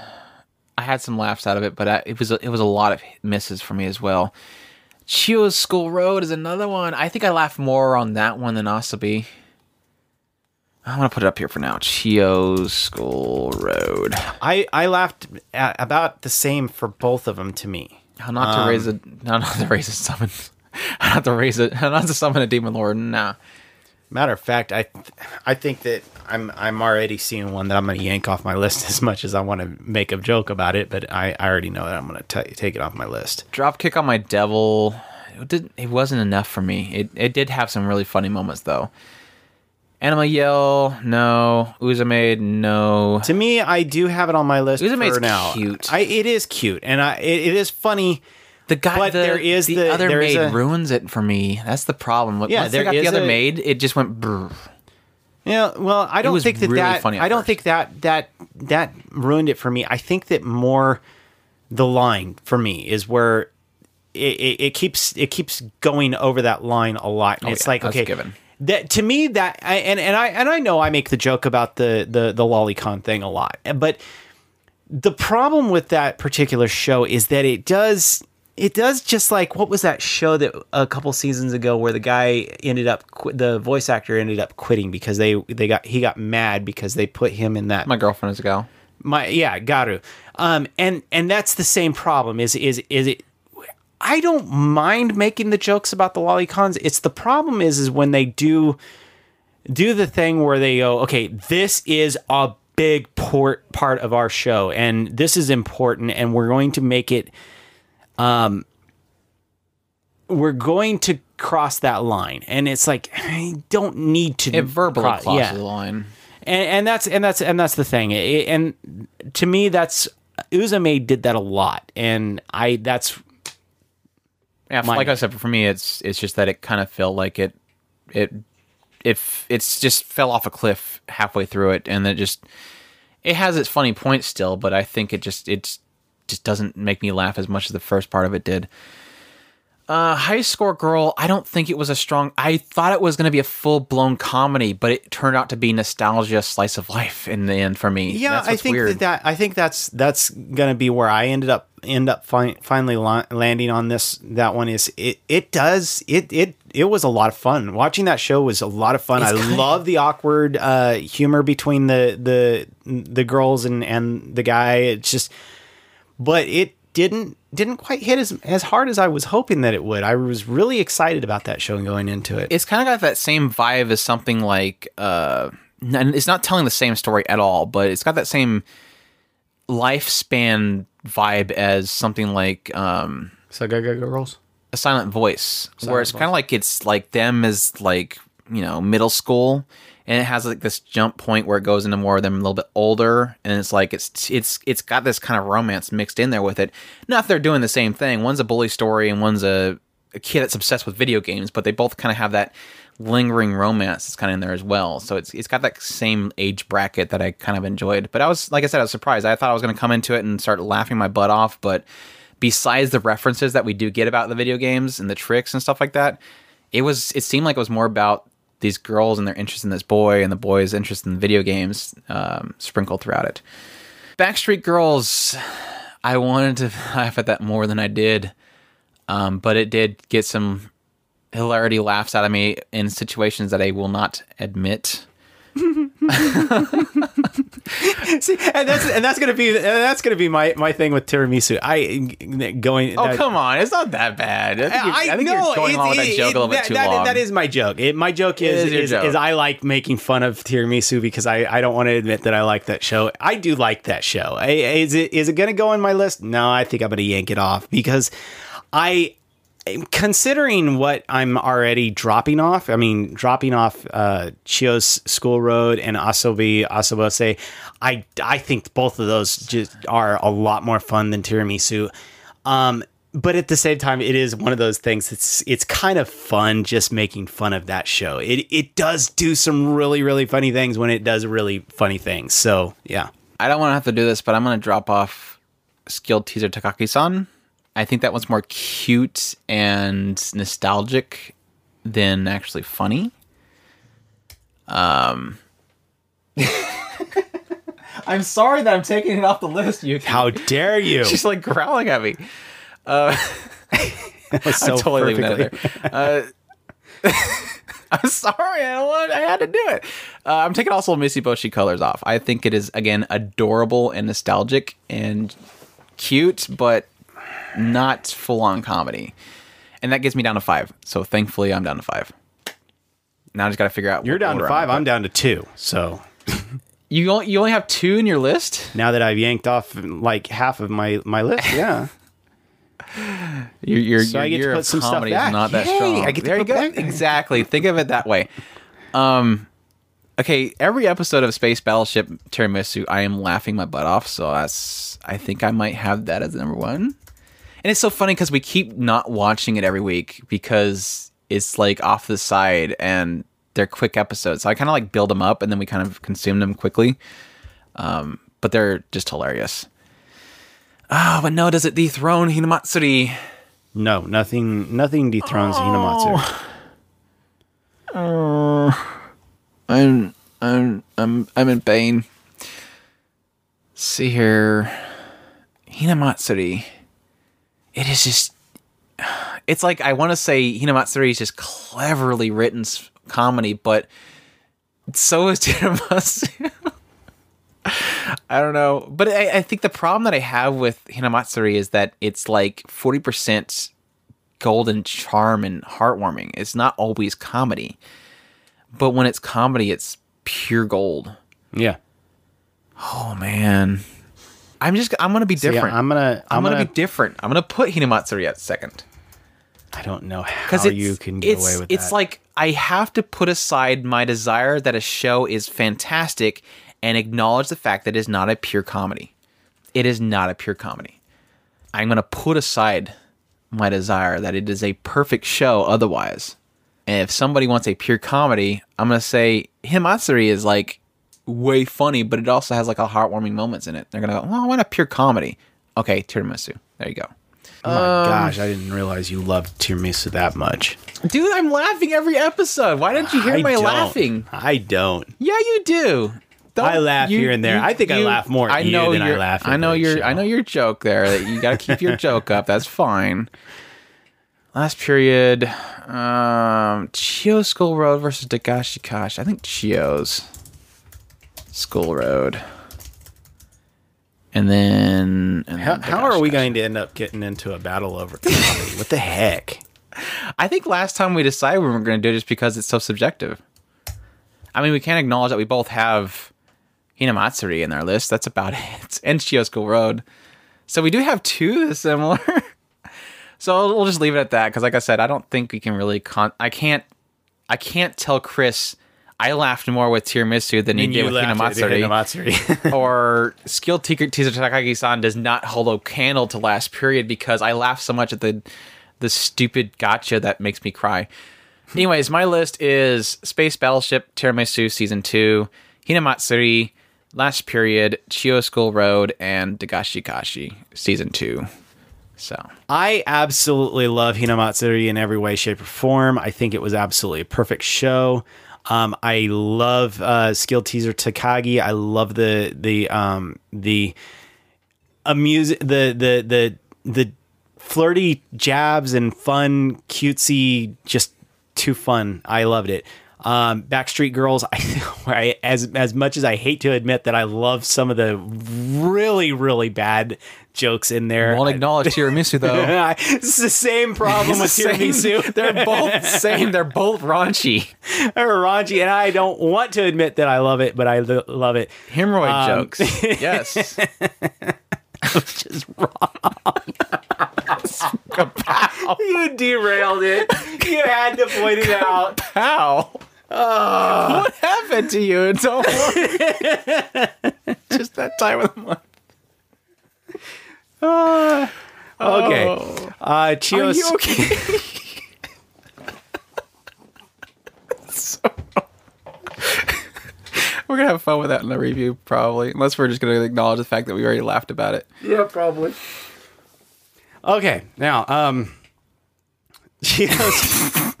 I had some laughs out of it, but I, it was a, it was a lot of misses for me as well. Chio's School Road is another one. I think I laughed more on that one than Asobi. I'm gonna put it up here for now. Chio's School Road. I I laughed at about the same for both of them to me. How not to raise a how not to raise a summon. How not to raise it. How not to summon a demon lord. Nah. Matter of fact, I I think that I'm I'm already seeing one that I'm going to yank off my list as much as I want to make a joke about it, but I, I already know that I'm going to take it off my list. Dropkick on my devil. It did. It wasn't enough for me. It it did have some really funny moments though. Anima Yell, no. Uzamaid, no. To me, I do have it on my list Uzamaid's for now. cute. I it is cute and I it, it is funny. The guy, But the, there is the, the- other maid a- ruins it for me. That's the problem. Yeah, Once they there got the other a- maid, it just went. Brr. Yeah, well, I don't think that really that I don't first. think that that that ruined it for me. I think that more the line for me is where it, it, it keeps it keeps going over that line a lot, and Oh, it's yeah, like okay, given. that to me that I, and and I and I know I make the joke about the the the lolicon thing a lot, but the problem with that particular show is that it does it does just like what was that show that a couple seasons ago where the guy ended up qu- the voice actor ended up quitting because they they got he got mad because they put him in that My girlfriend is a gal. my yeah garu um and and that's the same problem is is is it i don't mind making the jokes about the lolicons it's the problem is is when they do do the thing where they go okay this is a big port part of our show and this is important and we're going to make it um we're going to cross that line and it's like i don't need to It verbally cro- crosses the line. and, and that's and that's and that's the thing. It- and to me, that's Uzame did that a lot, and I that's Yeah, Mine. like I said, for me, it's it's just that it kind of felt like it it if it's just fell off a cliff halfway through it, and it just it has its funny points still, but I think it just it's just doesn't make me laugh as much as the first part of it did. Uh, High Score Girl, I don't think it was a strong. I thought it was going to be a full blown comedy, but it turned out to be nostalgia slice of life in the end for me. yeah. I think weird. that, that I think that's that's gonna be where I ended up end up fi- finally la- landing on this. That one is it. It does it it it was a lot of fun watching that show. Was a lot of fun. It's I love the awkward uh, humor between the the the girls and and the guy. It's just, but it didn't didn't quite hit as as hard as I was hoping that it would. I was really excited about that show and going into it. it's kind of got that same vibe as something like uh and it's not telling the same story at all but it's got that same lifespan vibe as something like um so go go girls. a silent voice where Silent it's kind of like it's like them as like you know middle school and it has like this jump point where it goes into more of them a little bit older. And it's like it's it's it's got this kind of romance mixed in there with it. Not that they're doing the same thing. One's a bully story and one's a, a kid that's obsessed with video games but they both kind of have that lingering romance that's kind of in there as well. So it's it's got that same age bracket that I kind of enjoyed. But I was like I said I was surprised. I thought I was going to come into it and start laughing my butt off but besides the references that we do get about the video games and the tricks and stuff like that, it was it seemed like it was more about these girls and their interest in this boy and the boy's interest in video games um, sprinkled throughout it. Backstreet Girls, I wanted to laugh at that more than I did, um, but it did get some hilarity laughs out of me in situations that I will not admit. See, and that's and that's gonna be that's gonna be my my thing with tiramisu. I going. Oh that- come on, it's not that bad. I think you're, I think you're know, going it- along with that it- joke a little that- bit too that- long. That is my joke. It, my joke is is is, joke. is I like making fun of tiramisu because I, I don't want to admit that I like that show. I do like that show. I- Is it is it gonna go on my list? No, I think I'm gonna yank it off because I considering what I'm already dropping off, I mean, dropping off uh, Chio's School Road and Asobi Asobase, I I think both of those just are a lot more fun than Tiramisu. Um, but at the same time, it is one of those things. It's it's kind of fun just making fun of that show. It it does do some really really funny things when it does really funny things. So yeah, I don't want to have to do this, but I'm going to drop off Skilled Teaser Takagi-san. I think that one's more cute and nostalgic than actually funny. Um, I'm sorry that I'm taking it off the list. You, how dare you? she's like growling at me. was so I'm totally leaving that perfectly- there. Uh, I'm sorry. I, don't want, I had to do it. Uh, I'm taking also Mitsuboshi colors off. I think it is again adorable and nostalgic and cute, but not full on comedy. And that gets me down to five. So thankfully, I'm down to five. Now I just got to figure out. You're down to five. gonna I'm down to two. So. You only, you only have two in your list. now that I've yanked off like half of my my list, yeah. Your your, So I get to put some stuff comedy is back. not that Yay, strong. I get there you go. back- Exactly. Think of it that way. Um. Okay, every episode of Space Battleship Tiramisu, I am laughing my butt off. So that's, I think I might have that as number one. And it's so funny because we keep not watching it every week because it's like off the side and they're quick episodes. So I kind of like build them up and then we kind of consume them quickly. Um, but they're just hilarious. Oh, but no, does it dethrone Hinamatsuri? No, nothing nothing dethrones Hinamatsu. I'm I'm I'm I'm in pain. See here, Hinamatsuri. It is just. It's like I want to say Hinamatsuri is just cleverly written comedy, but so is Hinamatsuri. I don't know, but I, I think the problem that I have with Hinamatsuri is that it's like forty percent golden charm and heartwarming. It's not always comedy but when it's comedy, it's pure gold. Yeah. Oh man, I'm just I'm gonna be different. I'm gonna I'm, I'm, gonna, gonna, be different. I'm gonna put Hinamatsuri at second I don't know how because it's you can get it's, away with it's that. like I have to put aside my desire that a show is fantastic and acknowledge the fact that it is not a pure comedy. It is not a pure comedy. I'm gonna put aside my desire that it is a perfect show otherwise. And if somebody wants a pure comedy, I'm gonna say Himatsuri is like way funny, but it also has like a heartwarming moments in it. They're gonna go, "Oh, I want a pure comedy." Okay, Tiramisu. There you go, oh my gosh, I didn't realize you loved tiramisu that much. dude. I'm laughing every episode. Why didn't you hear I my don't. laughing? I don't. Yeah, you do. Don't- I laugh here and there. I think I laugh more at you than I laugh I know your show. I know your joke there. That you got to keep your joke up. That's fine. Last period, um, Chio School Road versus Dagashi Kash. I think Chio's School Road. And then, and How, then how are we Kash. going to end up getting into a battle over comedy? what the heck? I think last time we decided we were going to do it just because it's so subjective. I mean, we can't acknowledge that we both have Hinamatsuri in our list. That's about it. And School Road. So we do have two similar. so we'll just leave it at that because, like I said, I don't think we can really. Con- I can't. I can't tell Chris. I laughed more with Tiramisu than he did with Hinamatsuri. Hinamatsuri. or skilled teacher teaser Takagi-san does not hold a candle to last period because I laugh so much at the the stupid gotcha that makes me cry. Anyways, my list is Space Battleship Tiramisu Season 2, Hinamatsuri, Last Period, Chio School Road, and Dagashi Kashi Season 2. So I absolutely love Hinamatsuri in every way, shape, or form. I think it was absolutely a perfect show. Um, I love uh, skill teaser Takagi. I love the the um, the amuse the the the the flirty jabs and fun cutesy just too fun. I loved it. Um, Backstreet Girls. I, I as as much as I hate to admit that I love some of the really really bad jokes in there. won't acknowledge Tiramisu though. it's the same problem with tiramisu. They're both same. They're both raunchy. They're raunchy, and I don't want to admit that I love it, but I lo- love it. Hemorrhoid Um, jokes. Yes. Just wrong. you derailed it. You had to point it out. How? what happened to you? It's all just that time of the month. Okay. Uh, Are Chios. you okay? So- we're gonna have fun with that in the review, probably, unless we're just gonna acknowledge the fact that we already laughed about it. Yeah, probably. Okay, now, um, Chios.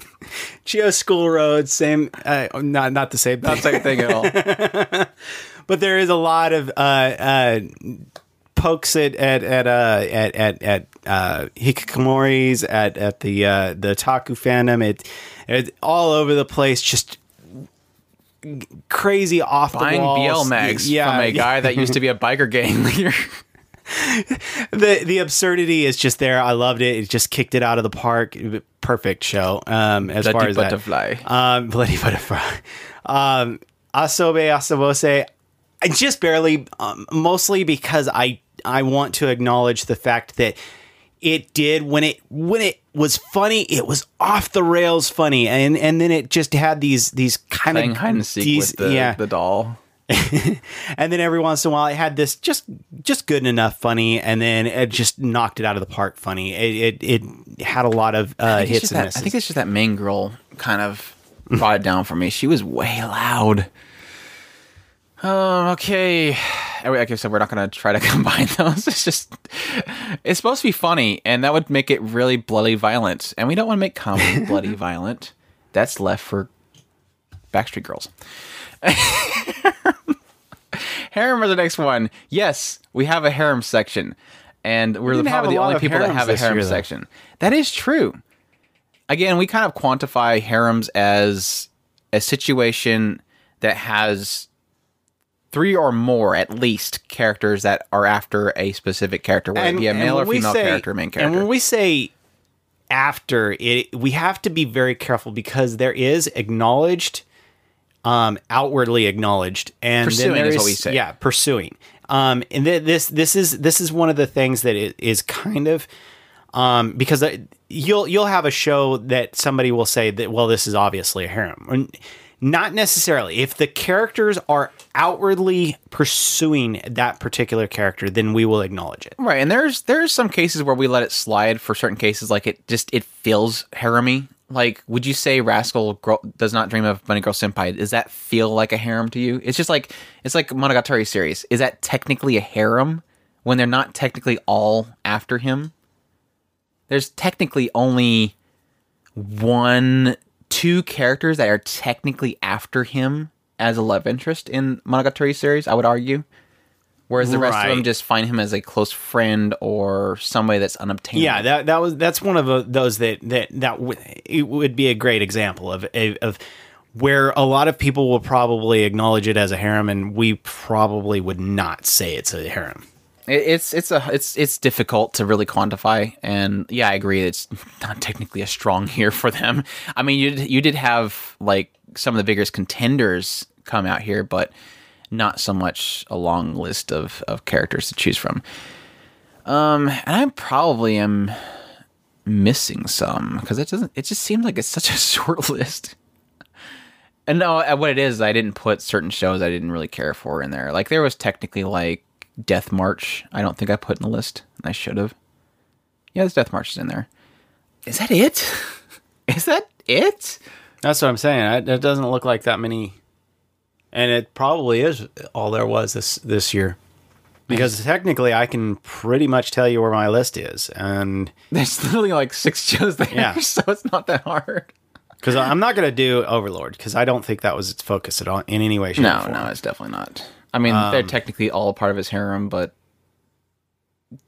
Chios School Road, same, uh, not not the same, Not the same thing at all. but there is a lot of uh, uh, pokes it at at uh, at at, at uh, hikikomori's at at the uh, the taku fandom. It it's all over the place, just crazy off Buying the walls. BL mags yeah, from a guy that used to be a biker gang leader. the the absurdity is just there. I loved it. It just kicked it out of the park. Perfect show. Um, as Bloody far as that. butterfly. Um, bloody butterfly. Um, Asobi Asobase. I just barely, um, mostly because I I want to acknowledge the fact that it did when it when it was funny, it was off the rails funny, and and then it just had these these kind Playing of hide and seek these, with the, yeah, the doll. and then every once in a while it had this just just good enough funny, and then it just knocked it out of the park funny. It it, it had a lot of uh, I think, it's hits and that, misses. I think it's just that main girl kind of brought it down for me. She was way loud. Um, okay. Like I said, we're not going to try to combine those. It's just, it's supposed to be funny, and that would make it really bloody violent. And we don't want to make comedy bloody violent. That's left for Backstreet Girls. harem are the next one. Yes, we have a harem section, and we're didn't probably the only people that have a harem year, section. That is true. Again, we kind of quantify harems as a situation that has three or more, at least, characters that are after a specific character, whether it be a male or female say- character, main character. And when we say after it, we have to be very careful because there is acknowledged, um, outwardly acknowledged, and Pursuing then there is what we say. Yeah, pursuing. Um, and th- this this is this is one of the things that it is kind of um, because uh, you'll you'll have a show that somebody will say that well this is obviously a harem. And Not necessarily. If the characters are outwardly pursuing that particular character, then we will acknowledge it. Right, and there's there's some cases where we let it slide for certain cases, like it just it feels harem Like, would you say Rascal Girl does not dream of Bunny Girl Senpai? Does that feel like a harem to you? It's just like it's like Monogatari series. Is that technically a harem when they're not technically all after him? There's technically only one, two characters that are technically after him as a love interest in Monogatari series. I would argue. Whereas the rest of them just find him as a close friend or somebody that's unobtainable. Yeah, that that was that's one of those that that that w- it would be a great example of of where a lot of people will probably acknowledge it as a harem, and we probably would not say it's a harem. It- it's it's a it's it's difficult to really quantify, and yeah, I agree. It's not technically a strong year for them. I mean, you you did have like some of the biggest contenders come out here, but not so much a long list of of characters to choose from. Um, and I probably am missing some because it doesn't. It just seems like it's such a short list. And no, uh, what it is, I didn't put certain shows I didn't really care for in there. Like there was technically like Death March. I don't think I put in the list. I should have. Yeah, this Death March is in there. Is that it? is that it? That's what I'm saying. It, it doesn't look like that many, and it probably is all there was this this year. Because technically, I can pretty much tell you where my list is, and There's literally like six shows there, Yeah. so it's not that hard. because I'm not going to do Overlord because I don't think that was its focus at all in any way. Shape, No, no, it's definitely not. I mean, they're um, technically all part of his harem, but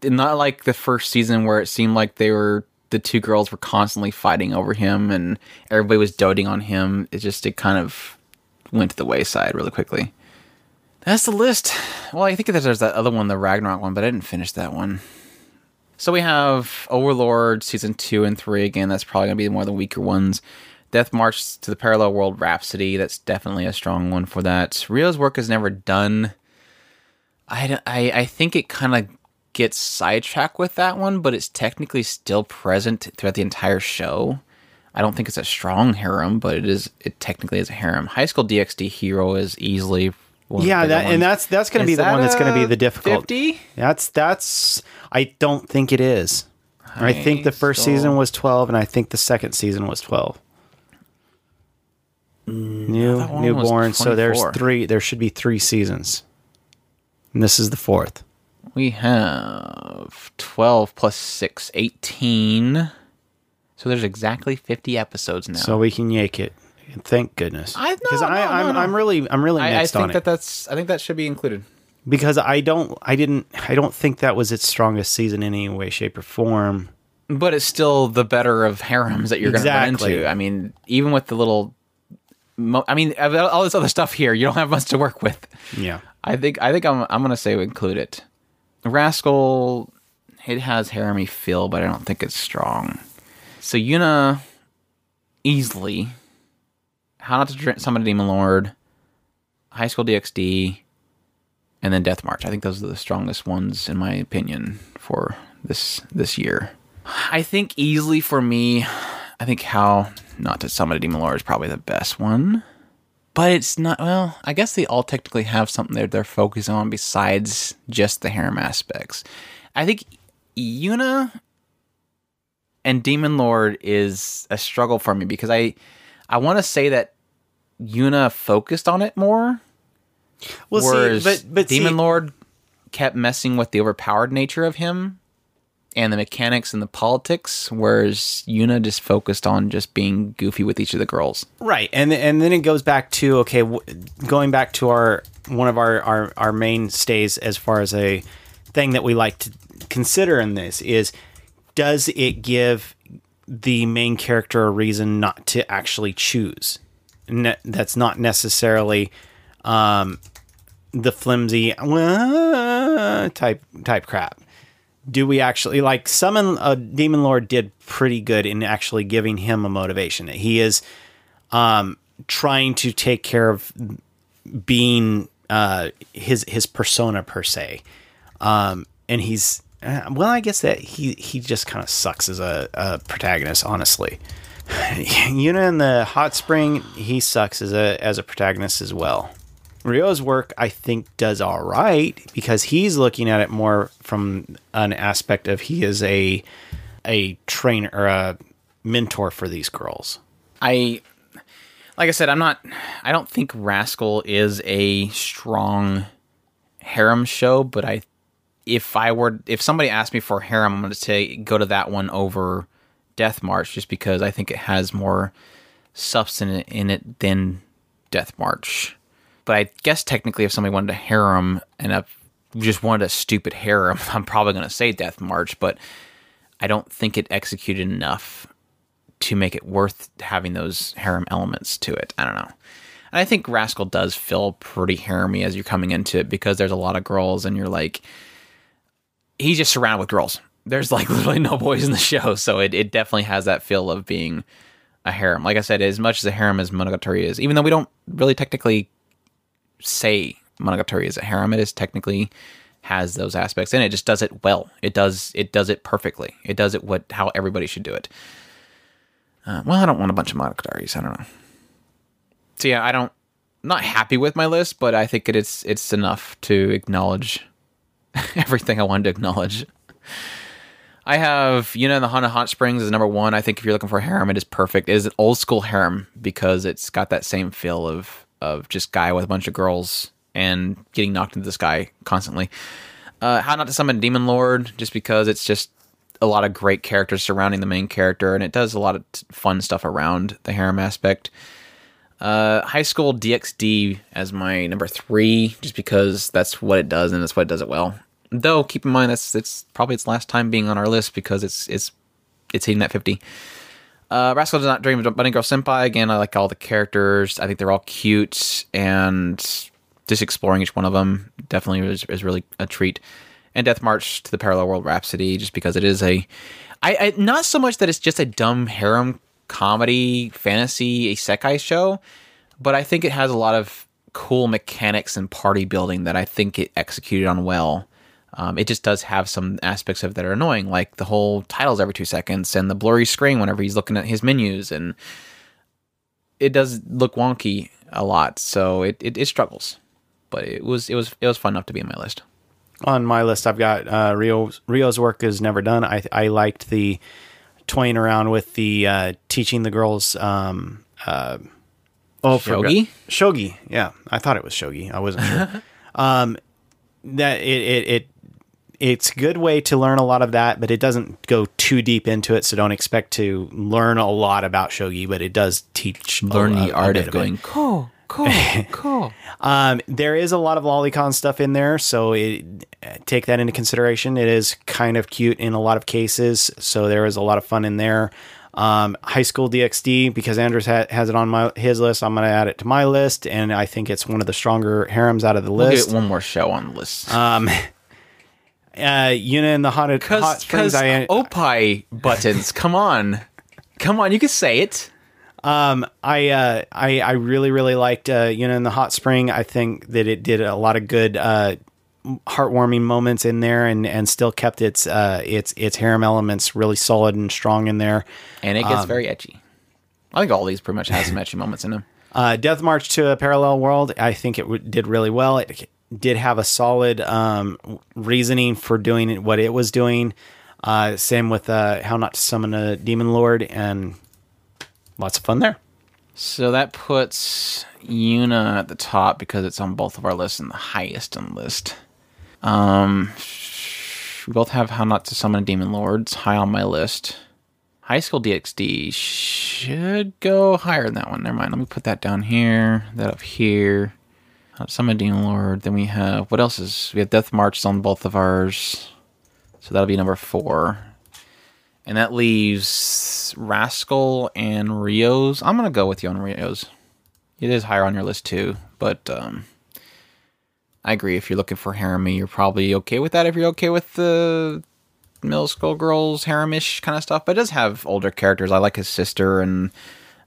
not like the first season where it seemed like they were the two girls were constantly fighting over him and everybody was doting on him. It just it kind of went to the wayside really quickly. That's the list. Well, I think that there's that other one, the Ragnarok one, but I didn't finish that one. So we have Overlord season two and three. Again, that's probably gonna be one of the weaker ones. Death March to the Parallel World Rhapsody. That's definitely a strong one for that. Ryuo's work is never done. I, I, I think it kind of gets sidetracked with that one, but it's technically still present throughout the entire show. I don't think it's a strong harem, but it is. It technically is a harem. High School DxD Hero is easily one Yeah, that, and that's that's going to be Is the one that's going to be the difficult. 50? That's that's. I don't think it is. I think the first season was twelve, and I think the second season was twelve. Mm, New that one was newborn. So there's three. There should be three seasons, and this is the fourth. We have 12 plus 6, 18. So there's exactly 50 episodes now. So we can yank it. Thank goodness. I- no, because no, I, no, I'm no. I'm really I'm really I, I think it that that's I think that should be included. because I don't I didn't I don't think that was its strongest season in any way, shape, or form. But it's still the better of harems that you're going to run into. I mean, even with the little mo- I mean, all this other stuff here, you don't have much to work with. Yeah. I think I think I'm I'm gonna say include it. Rascal, it has harem feel, but I don't think it's strong. So Yuna, easily. How not to drink summon a demon lord, High School DxD, and then Death March. I think those are the strongest ones in my opinion for this this year. I think easily for me, I think how not to summon a demon lord is probably the best one but it's not well i guess they all technically have something that they're focusing on besides just the harem aspects. I think yuna and demon lord is a struggle for me because i i want to say that yuna focused on it more Well, see, but but demon see, lord kept messing with the overpowered nature of him and the mechanics and the politics whereas yuna just focused on just being goofy with each of the girls Right, and and then it goes back to okay, w- going back to our one of our our our mainstays as far as a thing that we like to consider in this is does it give the main character a reason not to actually choose? Ne- that's not necessarily um, the flimsy type type crap do we actually like summon a demon lord did pretty good in actually giving him a motivation. That he is um trying to take care of being uh his his persona per se. Um and he's uh, well i guess that he he just kind of sucks as a, a protagonist honestly. Yuna in the hot spring he sucks as a as a protagonist as well Ryuo's work, I think, does all right because he's looking at it more from an aspect of he is a a trainer or a mentor for these girls. I like I said, I'm not I don't think Rascal is a strong harem show, but I if I were if somebody asked me for harem, I'm gonna say go to that one over Death March just because I think it has more substance in it than Death March. But I guess technically if somebody wanted a harem and a just wanted a stupid harem, I'm probably gonna say Death March, but I don't think it executed enough to make it worth having those harem elements to it. I don't know. And I think Rascal does feel pretty haremy as you're coming into it because there's a lot of girls and you're like, he's just surrounded with girls. There's like literally no boys in the show. So it, it definitely has that feel of being a harem. Like I said, as much as a harem as Monogatari is, even though we don't really technically say Monogatari is a harem, it is technically has those aspects in it. just does it well. It does it does it perfectly. It does it what how everybody should do it. Uh, well, I don't want a bunch of Monogataris. I don't know. So yeah, I don't. Not happy with my list, but I think it is it's enough to acknowledge everything I wanted to acknowledge. I have Yuna and the Haunted Hot Springs is number one. I think if you're looking for a harem, it is perfect. It is an old school harem because it's got that same feel of of just guy with a bunch of girls and getting knocked into the sky constantly. Uh, How Not to Summon Demon Lord, just because it's just a lot of great characters surrounding the main character, and it does a lot of fun stuff around the harem aspect. Uh, High School DxD as my number three, just because that's what it does and that's what it does it well. Though keep in mind that's it's probably its last time being on our list because it's it's it's hitting that fifty. Uh, Rascal Does Not Dream of Bunny Girl Senpai. Again, I like all the characters. I think they're all cute, and just exploring each one of them definitely is, is really a treat. And Death March to the Parallel World Rhapsody, just because it is a, I, I not so much that it's just a dumb harem comedy fantasy isekai show, but I think it has a lot of cool mechanics and party building that I think it executed on well. Um, it just does have some aspects of it that are annoying, like the whole titles every two seconds and the blurry screen whenever he's looking at his menus, and it does look wonky a lot. So it, it, it struggles, but it was it was it was fun enough to be on my list. On my list, I've got uh, Ryuo's, Ryuo's work is never done. I I liked the toying around with the uh, teaching the girls. Um, uh, oh, forgot- Shogi? Shogi. Yeah, I thought it was shogi. I wasn't sure. um, that it, it it it's a good way to learn a lot of that, but it doesn't go too deep into it. So don't expect to learn a lot about shogi, but it does teach Learn a- the a art bit of it. going cool, cool, cool. Um, there is a lot of lolicon stuff in there, so it, take that into consideration. It is kind of cute in a lot of cases, so there is a lot of fun in there. Um, High School DxD because Andrews ha- has it on my his list. I'm going to add it to my list, and I think it's one of the stronger harems out of the We'll list. get one more show on the list. Um, uh, Yuna and the haunted hot springs. Because I Opie buttons, come on. Come on, you can say it. Um, I, uh, I, I really, really liked, uh, you know, in the hot spring, I think that it did a lot of good, uh, heartwarming moments in there and, and still kept its, uh, its, its harem elements really solid and strong in there. And it Um, gets very ecchi. I think all these pretty much has some ecchi moments in them. Uh, Death March to a Parallel World, I think it w- did really well. It did have a solid um, reasoning for doing what it was doing. Uh, same with uh, How Not to Summon a Demon Lord, and lots of fun there. So that puts Yuna at the top because it's on both of our lists and the highest on the list. Um, we both have How Not to Summon a Demon Lords high on my list. High School DxD should go higher than that one. Never mind. Let me put that down here. That up here. How to Summon Demon Lord. Then we have what else is? We have Death March on both of ours. So that'll be number four. And that leaves Rascal and Rios. I'm gonna go with you on Rios. It is higher on your list too, but um, I agree. If you're looking for harem, you're probably okay with that. If you're okay with the middle school girls haremish kind of stuff, but it does have older characters. I like his sister, and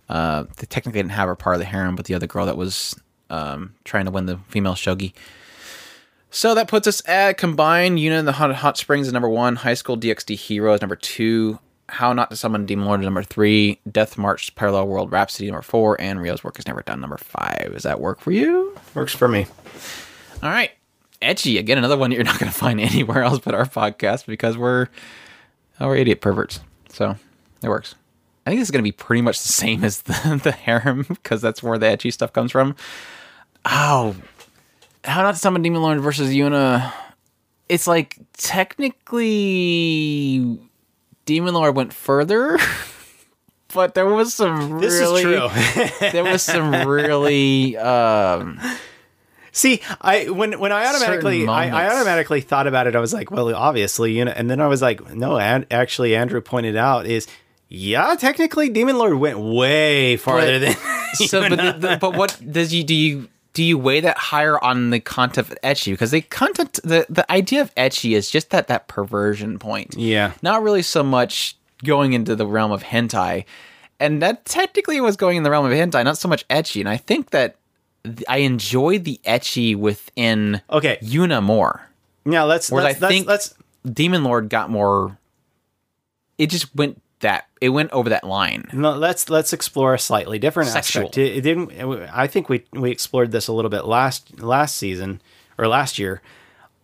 uh, they technically didn't have her part of the harem, but the other girl that was um, trying to win the female shogi. So that puts us at combined Unit in the Hot, Hot Springs is number one, High School DxD Hero is number two, How Not to Summon Demon Lord is number three, Death March Parallel World Rhapsody number four, and Ryuo's Work is Never Done number five. Does that work for you? Works for me. All right. Ecchi. Again, another one you're not going to find anywhere else but our podcast because we're, oh, we're idiot perverts. So it works. I think this is going to be pretty much the same as the, the harem because that's where the ecchi stuff comes from. Oh, how not to summon Demon Lord versus Yuna. It's like technically Demon Lord went further, but there was some This really, is true. there was some really um, See, I when when I automatically I, I automatically thought about it, I was like, well, obviously, you know, and then I was like, no, and actually, Andrew pointed out is. Yeah, technically, Demon Lord went way farther than. so but, the, the, but what does you do you do you weigh that higher on the content of ecchi because the content the the idea of ecchi is just that that perversion point. Yeah. not really so much going into the realm of hentai. And that technically was going in the realm of hentai not so much ecchi and i think that i enjoy the ecchi within Okay. yuna more. Yeah let's whereas let's, i let's, think let's demon lord got more it just went that it went over that line No, let's let's explore a slightly different Sexual. aspect. It, it didn't. I think we we explored this a little bit last last season or last year.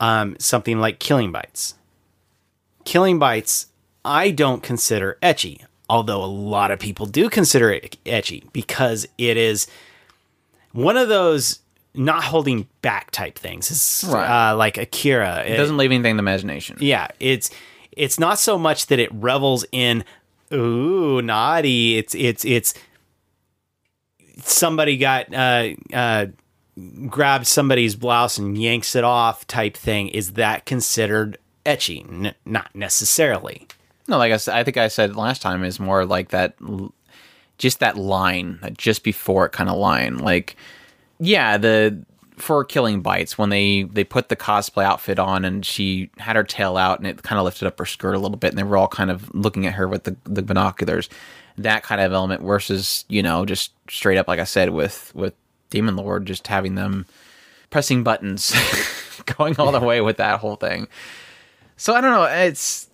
Um, something like Killing Bites. Killing Bites, I don't consider ecchi, although a lot of people do consider it ecchi because it is one of those not holding back type things. It's Right. uh, like Akira. It doesn't leave anything to imagination. Yeah, it's it's not so much that it revels in ooh naughty. It's it's it's somebody got uh uh grabbed somebody's blouse and yanks it off type thing. Is that considered ecchi? N- not necessarily. No, like I said, I think I said last time is more like that, just that line, that just before it kind of line. Like, yeah, the for killing bites when they they put the cosplay outfit on and she had her tail out and it kind of lifted up her skirt a little bit and they were all kind of looking at her with the the binoculars. That kind of element versus you know just straight up like I said with with Demon Lord just having them pressing buttons, going all the way with that whole thing. So I don't know. It's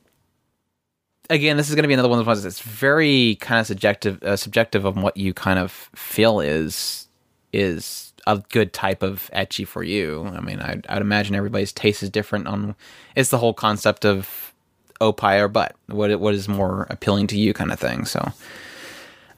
again, this is going to be another one of those ones that's very kind of subjective, uh, subjective of what you kind of feel is is a good type of ecchi for you. I mean, I'd, I'd imagine everybody's taste is different. On it's the whole concept of oppai or butt. What what is more appealing to you, kind of thing. So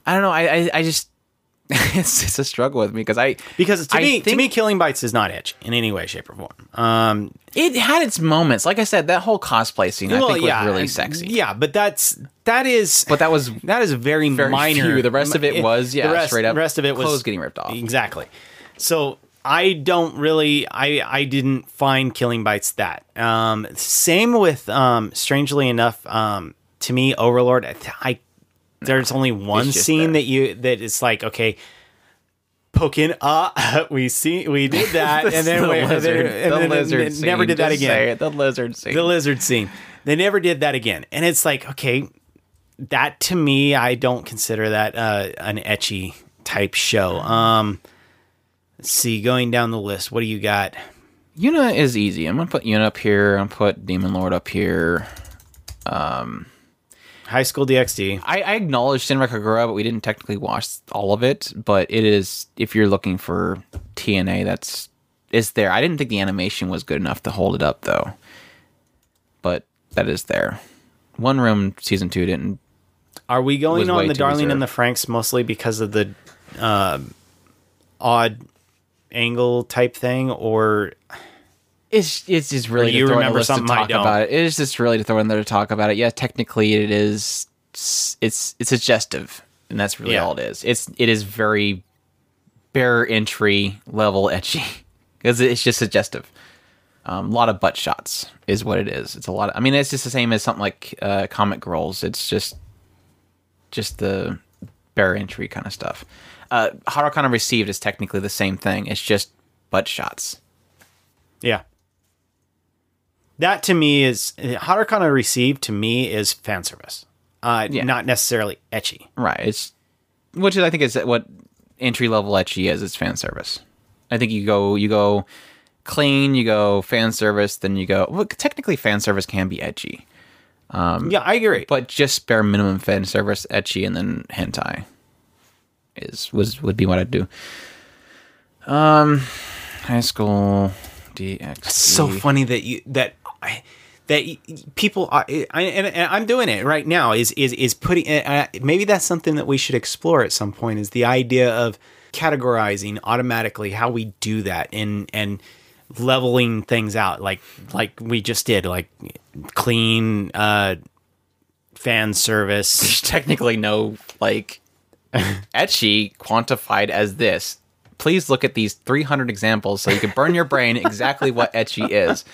I don't know. I I, I just it's it's a struggle with me because I Because to I me, to me, killing bites is not etch in any way, shape, or form. Um, it had its moments. Like I said, that whole cosplay scene I think yeah, was really sexy. Yeah, but that's that is. But that was that is very, very minor. few. The rest of it was, yeah, the rest, straight up The rest of it was clothes getting ripped off. Exactly. So I don't really. I I didn't find Killing Bites that. Um, same with um, strangely enough. Um, to me, Overlord. I, I there's only one scene there. that you that it's like okay. Poking, uh, we see, we did that, and then the we, and lizard, then, and the then lizard never scene, did that again it, the lizard scene. the lizard scene. They never did that again. And it's like, okay, that to me, I don't consider that uh, an ecchi type show. Um, let's see, going down the list, what do you got? Yuna is easy. I'm gonna put Yuna up here. I'm gonna put Demon Lord up here. High School DxD. I, I acknowledge Senran Kagura, but we didn't technically watch all of it. But it is if you're looking for TNA, that's is there. I didn't think the animation was good enough to hold it up though. But that is there. One Room season two didn't. Are we going on the Darling and the Franxx mostly because of the uh, odd angle type thing, or It's it's just really you to throw in a remember to something I talk about it. It is just really to throw in there to talk about it. Yeah, technically it is. It's it's suggestive, and that's really Yeah. all it is. It's it is very bare entry level ecchi because it's just suggestive. Um, a lot of butt shots is what it is. It's a lot. Of, I mean, it's just the same as something like uh, Comic Girls. It's just just the bare entry kind of stuff. Uh, Harukana Received is technically the same thing. It's just butt shots. yeah. That to me is Harukana Received to me is fan service, uh, Yeah. not necessarily ecchi. Right. It's which is I think is what entry level ecchi is. It's fan service. I think you go you go clean, you go fan service, then you go. Well, technically, fan service can be edgy, yeah, I agree. but just bare minimum fan service ecchi, and then hentai is was would be what I'd do. Um, high school DX. so funny that you that I- that people are, I, and, and I'm doing it right now is is is putting uh, maybe that's something that we should explore at some point is the idea of categorizing automatically how we do that and and leveling things out like like we just did like clean uh fan service There's technically no like ecchi quantified as this. Please look at these 300 examples so you can burn your brain exactly what ecchi is.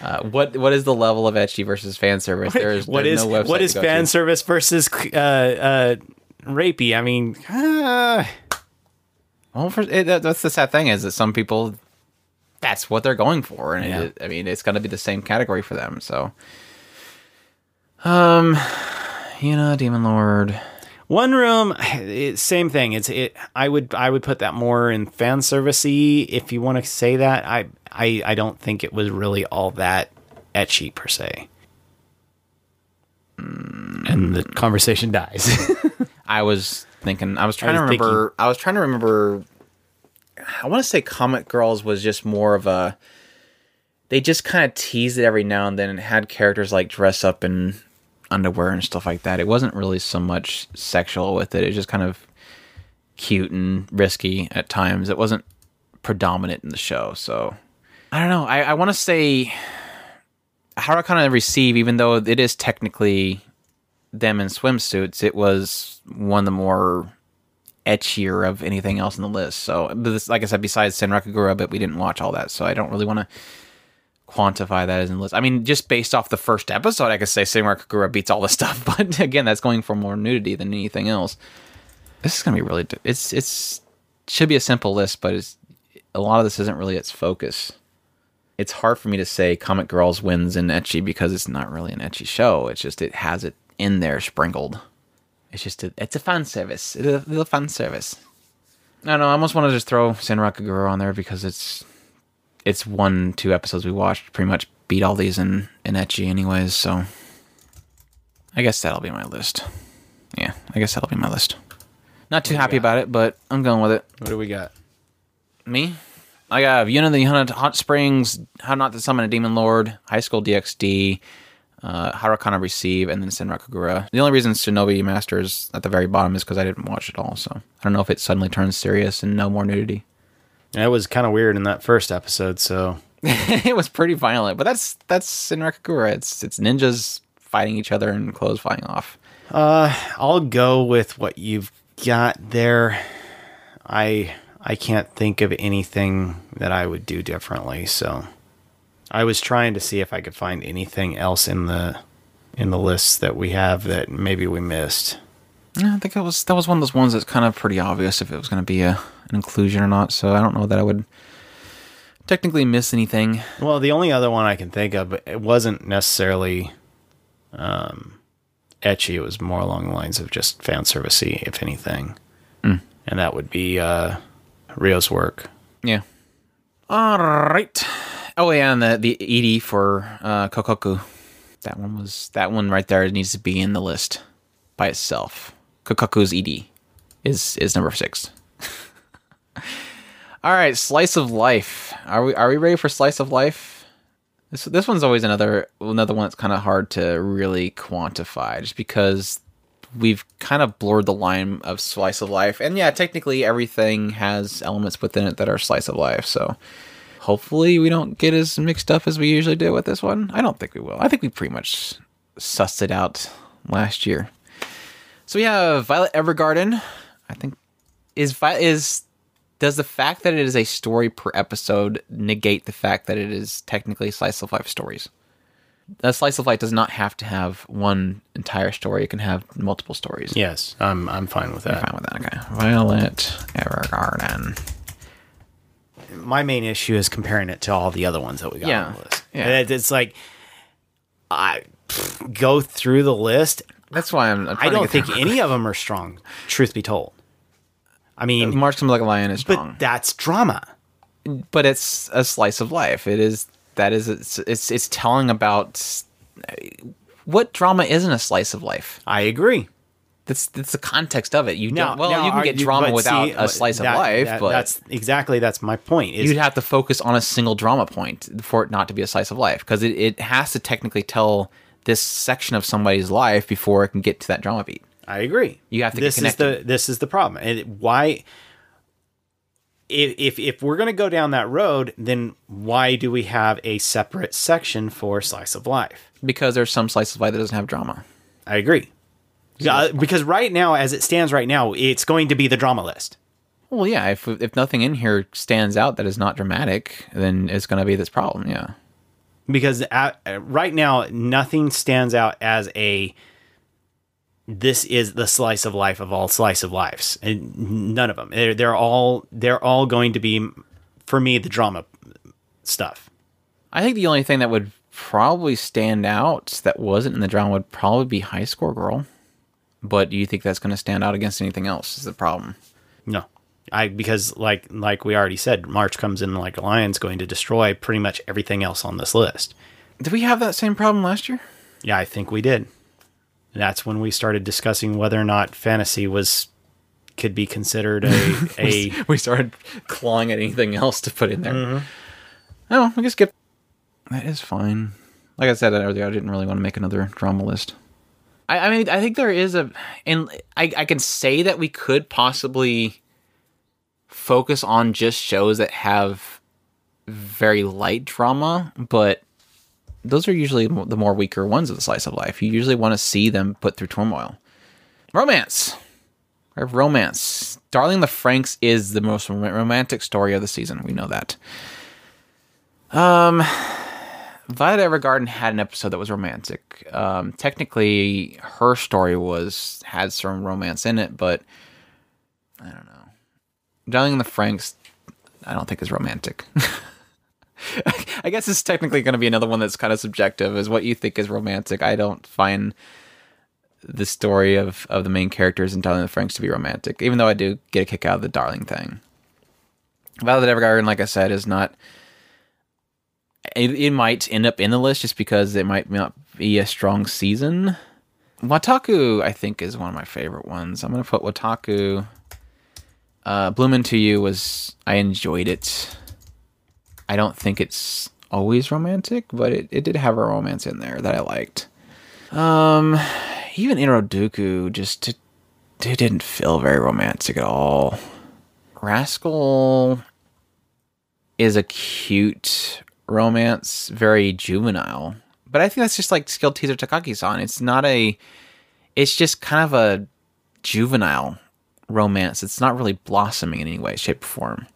Uh, what what is the level of ecchi versus fan service? There's, what there's is no website what is fan to. service versus uh uh rapey i mean uh, Well, for, it, that, that's the sad thing is that some people that's what they're going for, and Yeah. it, I mean it's going to be the same category for them. So, um, you know, Demon Lord. One room, it, same thing. It's it. I would I would put that more in fan servicey if you want to say that. I I I don't think it was really all that ecchi per se. Mm, and the conversation dies. I was thinking. I was trying I to was remember. I was trying to remember. I want to say Comic Girls was just more of a. They just kind of teased it every now and then, and had characters like dress up in underwear and stuff like that. It wasn't really so much sexual with it. It was just kind of cute and risky at times. It wasn't predominant in the show. So I don't know. I, I want to say I kind of receive, even though it is technically them in swimsuits, it was one of the more etchier of anything else on the list. So, this, like I said, besides Senran Kagura, but we didn't watch all that, so I don't really want to quantify that as in list. I mean, just based off the first episode, I could say Senran Kagura beats all the stuff, but again, that's going for more nudity than anything else. This is gonna be really. It's it's should be a simple list, but it's a lot of this isn't really its focus. It's hard for me to say Comic Girls wins in ecchi because it's not really an ecchi show. It's just it has it in there sprinkled. It's just a, it's a fan service. It's a little fan service. I don't know. I almost want to just throw Senran Kagura on there because it's it's one two episodes we watched pretty much beat all these in in ecchi anyways. So I guess that'll be my list. Yeah, I guess that'll be my list. Not too happy about it, but I'm going with it. What do we got? Me? I got Yuna the Hot Hot Springs, How Not to Summon a Demon Lord, High School DxD, uh, Harukana Receive, and then Senran Kagura. The only reason Shinobi Masters at the very bottom is because I didn't watch it all, so I don't know if it suddenly turns serious and no more nudity. That was kind of weird in that first episode. So it was pretty violent, but that's that's Senran Kagura. It's it's ninjas fighting each other and clothes flying off. Uh, I'll go with what you've got there. I I can't think of anything that I would do differently. So I was trying to see if I could find anything else in the in the list that we have that maybe we missed. Yeah, I think that was that was one of those ones that's kind of pretty obvious if it was going to be a an inclusion or not. So I don't know that I would technically miss anything. Well, the only other one I can think of, it wasn't necessarily um, ecchi. It was more along the lines of just fan servicey, if anything. And that would be uh, Ryuo's work. Yeah. All right. Oh yeah, and the the ED for uh, Kokkoku. That one was that one right there needs to be in the list by itself. Kokkoku's ED is is number six. All right, slice of life. Are we are we ready for slice of life? This this one's always another another one that's kind of hard to really quantify, just because we've kind of blurred the line of slice of life. And yeah, technically everything has elements within it that are slice of life. So hopefully we don't get as mixed up as we usually do with this one. I don't think we will. I think we pretty much sussed it out last year. So we have Violet Evergarden. I think is is does the fact that it is a story per episode negate the fact that it is technically slice of life stories? A slice of life does not have to have one entire story. It can have multiple stories. Yes, I'm I'm fine with that. Fine with that. Okay. Violet Evergarden. My main issue is comparing it to all the other ones that we got Yeah, on the list. yeah. It's like I go through the list. That's why I'm. I'm I don't think any of them are strong. Truth be told, I mean, March comes like a lion is strong, but that's drama. but it's a slice of life. It is that is it's it's, it's telling about what drama isn't a slice of life. I agree. That's that's the context of it. You Now, don't. Well, now you can get drama without see, a uh, slice that- of life, that- but that's exactly that's my point. Is you'd have to focus on a single drama point for it not to be a slice of life because it, it has to technically tell this section of somebody's life before it can get to that drama beat. I agree. You have to get This is the this is the problem. And why? If if if we're going to go down that road, then why do we have a separate section for slice of life? Because there's some slice of life that doesn't have drama. I agree. Yeah, because right now, as it stands right now, it's going to be the drama list. Well, yeah. If if nothing in here stands out that is not dramatic, then it's going to be this problem. Yeah. Because at, right now nothing stands out as a this is the slice of life of all slice of lives and none of them they're, they're all they're all going to be for me the drama stuff I think the only thing that would probably stand out that wasn't in the drama would probably be High Score Girl. But do you think that's going to stand out against anything else? Is the problem? no i because like like we already said march comes in like a lion's going to destroy pretty much everything else on this list Did we have that same problem last year? yeah i think we did that's when we started discussing whether or not fantasy was could be considered a a we started clawing at anything else to put in there. Mm-hmm. Oh, we can skip. That is fine. Like I said earlier, I didn't really want to make another drama list. I, I mean, I think there is a, and I, I can say that we could possibly focus on just shows that have very light drama, but those are usually the more weaker ones of the slice of life. You usually want to see them put through turmoil. Romance. Have romance. Darling the Franxx is the most romantic story of the season. We know that. Um, Violet Evergarden had an episode that was romantic. Um, technically, her story was had some romance in it, but I don't know. Darling in the Franxx, I don't think is romantic. I guess it's technically going to be another one that's kind of subjective, is what you think is romantic. I don't find the story of, of the main characters in Darling in the Franxx to be romantic, even though I do get a kick out of the Darling thing. Violet Evergarden, like I said, is not. It, it might end up in the list just because it might not be a strong season. Wataku, I think, is one of my favorite ones. I'm going to put Wataku. Uh, Bloom Into You was. I enjoyed it. I don't think it's always romantic, but it, it did have a romance in there that I liked. Um, even Iroduku just it, it didn't feel very romantic at all. Rascal is a cute romance, very juvenile. But I think that's just like Skilled Teaser Takagi-san. It's not a. It's just kind of a juvenile romance. It's not really blossoming in any way, shape, or form.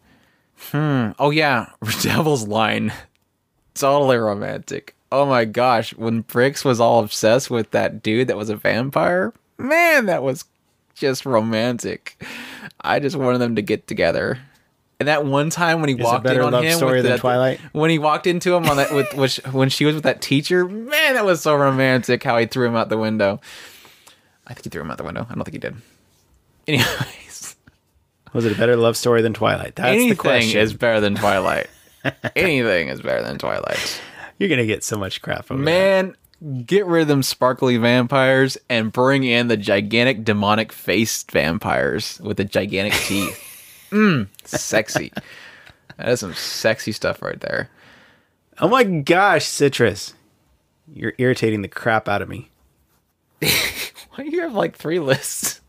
Hmm. Oh yeah, Devil's Line. Totally romantic. Oh my gosh, when Bricks was all obsessed with that dude that was a vampire, man, that was just romantic. I just wanted them to get together. And that one time when he walked in on love him story with that- Twilight? when he walked into him on that with which, when she was with that teacher, man, that was so romantic. How he threw him out the window. I think he threw him out the window. I don't think he did. Anyways, Was it a better love story than Twilight? That's the anything question. is better than Twilight. anything is better than Twilight. You're gonna get so much crap over that. Man, get rid of them sparkly vampires and bring in the gigantic demonic faced vampires with the gigantic teeth. Mmm, sexy. That is some sexy stuff right there. Oh my gosh, Citrus, you're irritating the crap out of me Why do you have like three lists?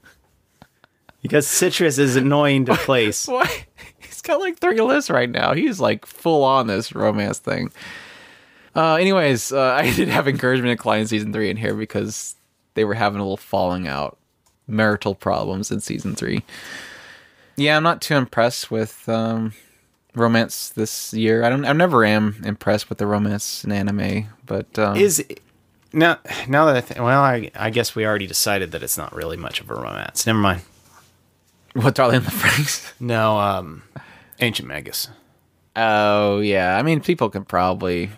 Because Citrus is annoying to place. Why? He's got like three lists right now. He's like full on this romance thing. Uh, anyways, uh, I did have encouragement in Climb season three in here because they were having a little falling out, marital problems in season three. Yeah, I'm not too impressed with um, romance this year. I don't. I never am impressed with the romance in anime, but um, Is now now that I th- well, I I guess we already decided that it's not really much of a romance. Never mind. What Darling in the Franxx? No, um, Ancient Magus. Oh yeah, I mean people can probably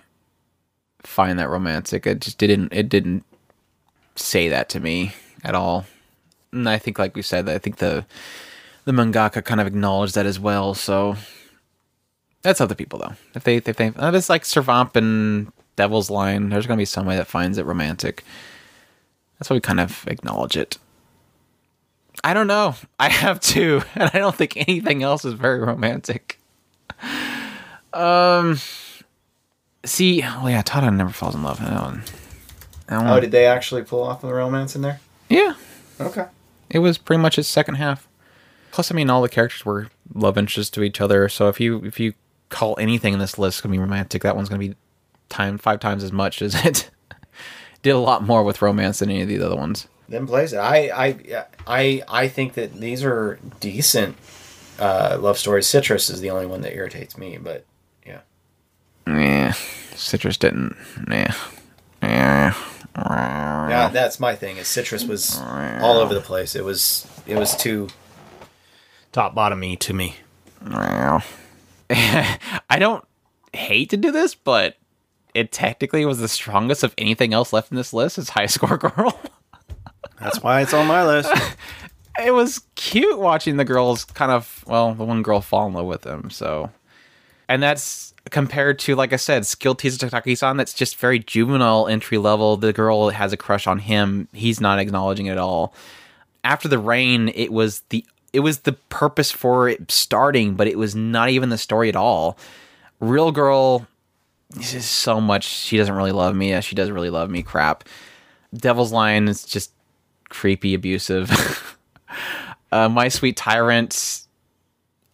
find that romantic. It just didn't. It didn't say that to me at all. And I think, like we said, I think the the mangaka kind of acknowledged that as well. So that's other people though. If they if they uh, it's like Servamp and Devil's Line, there's gonna be some way that finds it romantic. That's why we kind of acknowledge it. I don't know. I have two, and I don't think anything else is very romantic. Um, see, oh yeah, Tada never falls in love. That one. That one- Oh, did they actually pull off the romance in there? yeah, Okay. it was pretty much his second half. Plus, I mean, all the characters were love interests to each other. So if you if you call anything in this list gonna be romantic, that one's gonna be time five times as much as it did a lot more with romance than any of the other ones. Then plays it. I I I I think that these are decent uh, love stories. Citrus is the only one that irritates me, but yeah. Yeah, Citrus didn't. Yeah, yeah. Yeah, that's my thing. Is Citrus was all over the place. It was it was too Top bottomy to me. I don't hate to do this, but it technically was the strongest of anything else left in this list. Is High Score Girl. That's why it's on my list. it was cute watching the girls kind of well, the one girl fall in love with him. So, and that's compared to like I said, Skill Teaser Takagi-san. That's just very juvenile entry level. The girl has a crush on him. He's not acknowledging it at all. After the rain, it was the it was the purpose for it starting, but it was not even the story at all. Real girl this is so much she doesn't really love me. She does really love me. Crap. Devil's Line is just creepy, abusive. uh, My Sweet Tyrant.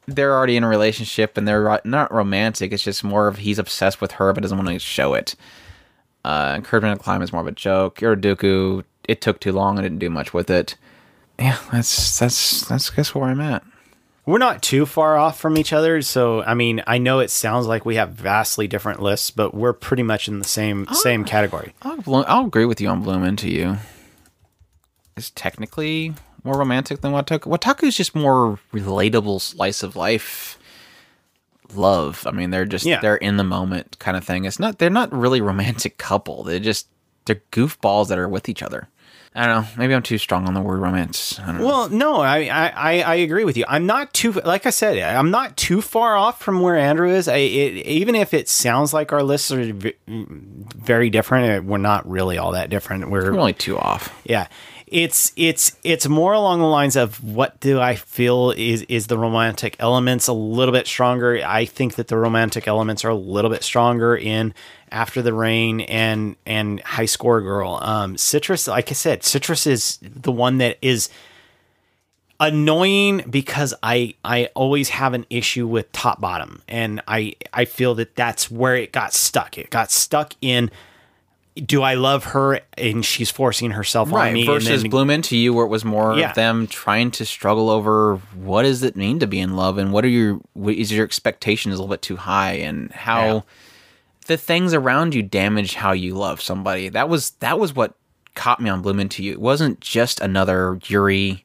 they're already in a relationship and they're not romantic. It's just more of he's obsessed with her but doesn't want to show it. Uh, Encouragement to Climb is more of a joke. Iroduku, it took too long. I didn't do much with it. Yeah, that's that's that's guess where I'm at. We're not too far off from each other, so I mean, I know it sounds like we have vastly different lists, but we're pretty much in the same same category. I'll, I'll agree with you on Bloom Into You. It's technically more romantic than Wataku. Wataku is just more relatable slice of life love. I mean, they're just Yeah. they're in the moment kind of thing. It's not they're not really romantic couple. They're just they're goofballs that are with each other. I don't know. Maybe I'm too strong on the word romance. Don't know. Well, no, I, I, I- agree with you. I'm not too, like I said, I'm not too far off from where Andrew is. I, it, even if it sounds like our lists are v- very different, we're not really all that different. We're We're only two off. yeah it's it's it's more along the lines of what do i feel is is the romantic elements a little bit stronger? I think that the romantic elements are a little bit stronger in after the rain and and high score girl. Um citrus like i said citrus is the one that is annoying because I I always have an issue with top bottom. And I I feel that that's where it got stuck. It got stuck in do I love her and she's forcing herself on me versus then- Bloom Into You, where it was more Yeah. of them trying to struggle over what does it mean to be in love and what are your what is your expectations a little bit too high and how Yeah. the things around you damage how you love somebody. That was that was what caught me on Bloom Into You. It wasn't just another Yuri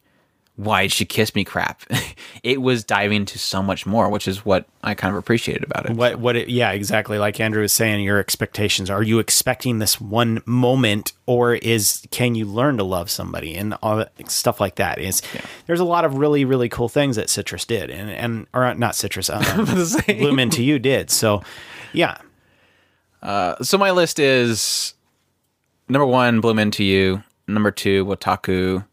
why'd she kiss me crap. it was diving into so much more, which is what I kind of appreciated about it. what what it, yeah exactly like Andrew was saying your expectations are you expecting this one moment or is can you learn to love somebody and all that stuff like that is there's a lot of really really cool things that Citrus did and and or not Citrus um, Bloom into you did so yeah so my list is number one, Bloom Into You. Number two, Wataku.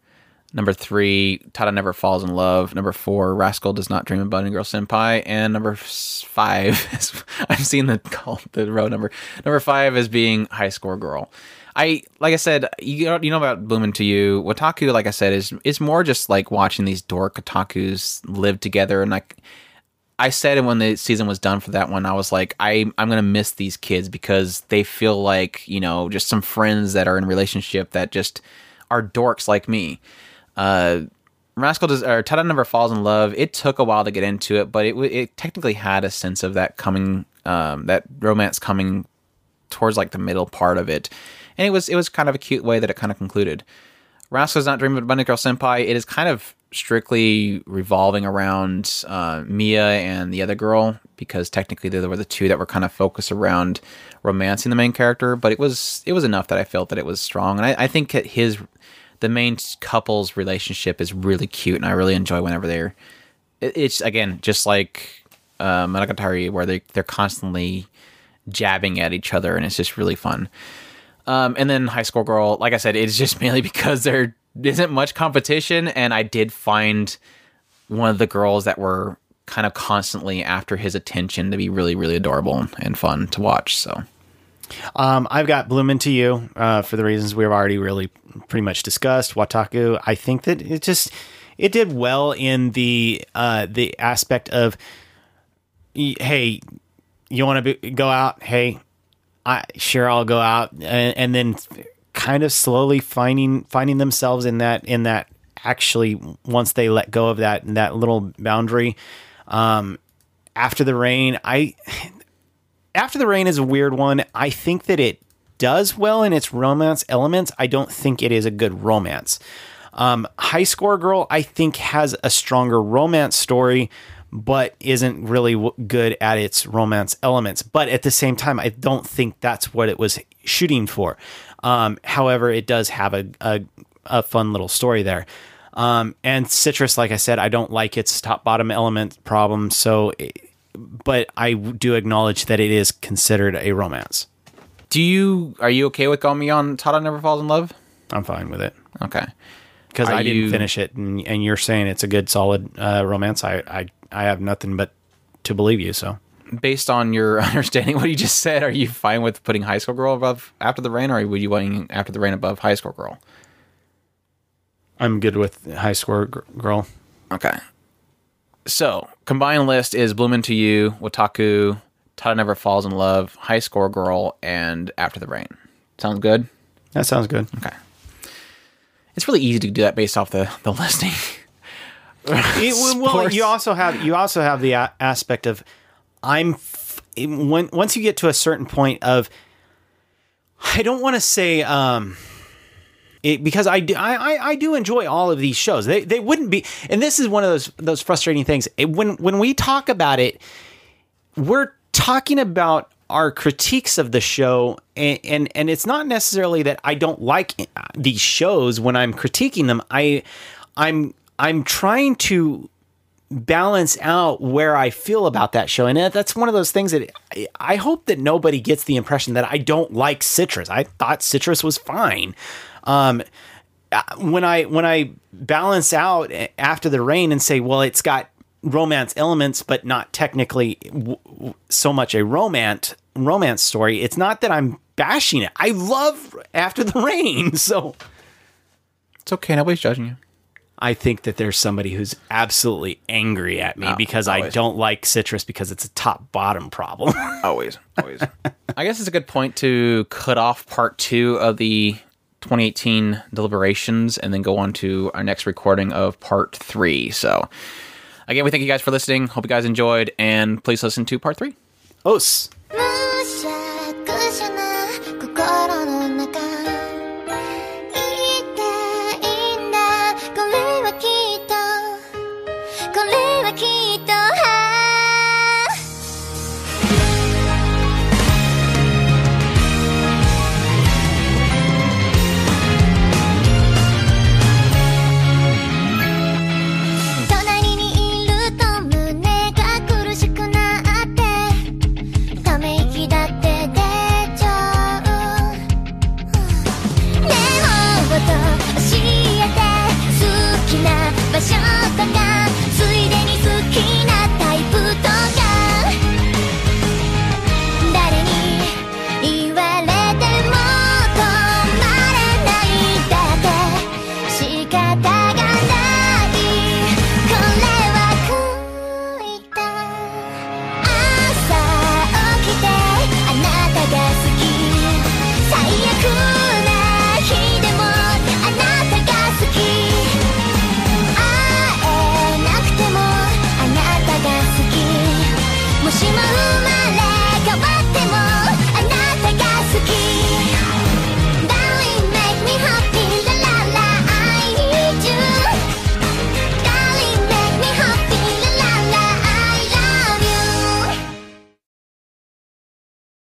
Number three, Tada Never Falls in Love. Number four, Rascal Does Not Dream of Bunny Girl Senpai. And number five, is, I've seen the the row number. Number five is being High Score Girl. I like I said, you know, you know about Bloom to You. Wataku, like I said, is is more just like watching these dork otakus live together and like I said when the season was done for that one, I was like, I I'm gonna miss these kids because they feel like you know just some friends that are in relationship that just are dorks like me. Uh, Rascal does or Tada never falls in love. It took a while to get into it, but it it technically had a sense of that coming, um, that romance coming towards like the middle part of it, and it was it was kind of a cute way that it kind of concluded. Rascal's not dreaming of Bunny Girl Senpai. It is kind of strictly revolving around uh, Mai and the other girl because technically they were the two that were kind of focused around romancing the main character. But it was it was enough that I felt that it was strong, and I, I think his the main couple's relationship is really cute, and I really enjoy whenever they're. it- It's again just like uh, Monogatari, where they they're constantly jabbing at each other, and it's just really fun. Um, and then High School Girl, like I said, it's just mainly because there isn't much competition, and I did find one of the girls that were kind of constantly after his attention to be really, really adorable and fun to watch. So Um, I've got Bloom into you uh, for the reasons we've already really pretty much discussed. Wataku, I think that it just it did well in the uh, the aspect of, hey, you want to go out? Hey, I sure I'll go out, and, and then kind of slowly finding finding themselves in that in that actually once they let go of that that little boundary. Um, after the rain, I after the rain is a weird one. I think that it does well in its romance elements. I don't think it is a good romance. Um, High Score Girl, I think, has a stronger romance story, but isn't really w- good at its romance elements. But at the same time, I don't think that's what it was shooting for. Um, however, it does have a, a, a fun little story there. Um, and Citrus, like I said, I don't like its top bottom element problem. So, but I do acknowledge that it is considered a romance. do you are you okay with going me on Tada Never Falls in Love? I'm fine with it Okay. because I didn't finish it, and, and you're saying it's a good, solid uh, romance. I, I I have nothing but to believe you. So Based on your understanding what you just said, are you fine with putting High School Girl above After the Rain, or would you wanting After the Rain above High School Girl? I'm good with high School girl. Okay. So combined list is Bloom Into You, Wataku, Tada Never Falls in Love, High Score Girl, and After the Rain. Sounds good? That sounds good. Okay. It's really easy to do that based off the, the listing. It- well, you also have you also have the a- aspect of I'm f- when once you get to a certain point of I don't want to say um it, because I do I, I I do enjoy all of these shows. They they wouldn't be and this is one of those those frustrating things. It- when when we talk about it we're talking about our critiques of the show and, and and it's not necessarily that I don't like eh, these shows when I'm critiquing them I I'm I'm trying to balance out where I feel about that show and that's one of those things that I, I hope that nobody gets the impression that I don't like Citrus I thought Citrus was fine um when I when I balance out after the rain and say, well, it's got romance elements, but not technically w- w- so much a romance romance story. It's not that I'm bashing it. I love After the Rain, so It's okay. Nobody's judging you. I think that there's somebody who's absolutely angry at me Oh, because I don't like citrus because it's a top bottom problem. Always, always. I guess it's a good point to cut off part two of the 2018 deliberations and then go on to our next recording of part three. So, again, we thank you guys for listening. Hope you guys enjoyed, and please listen to part three. Os.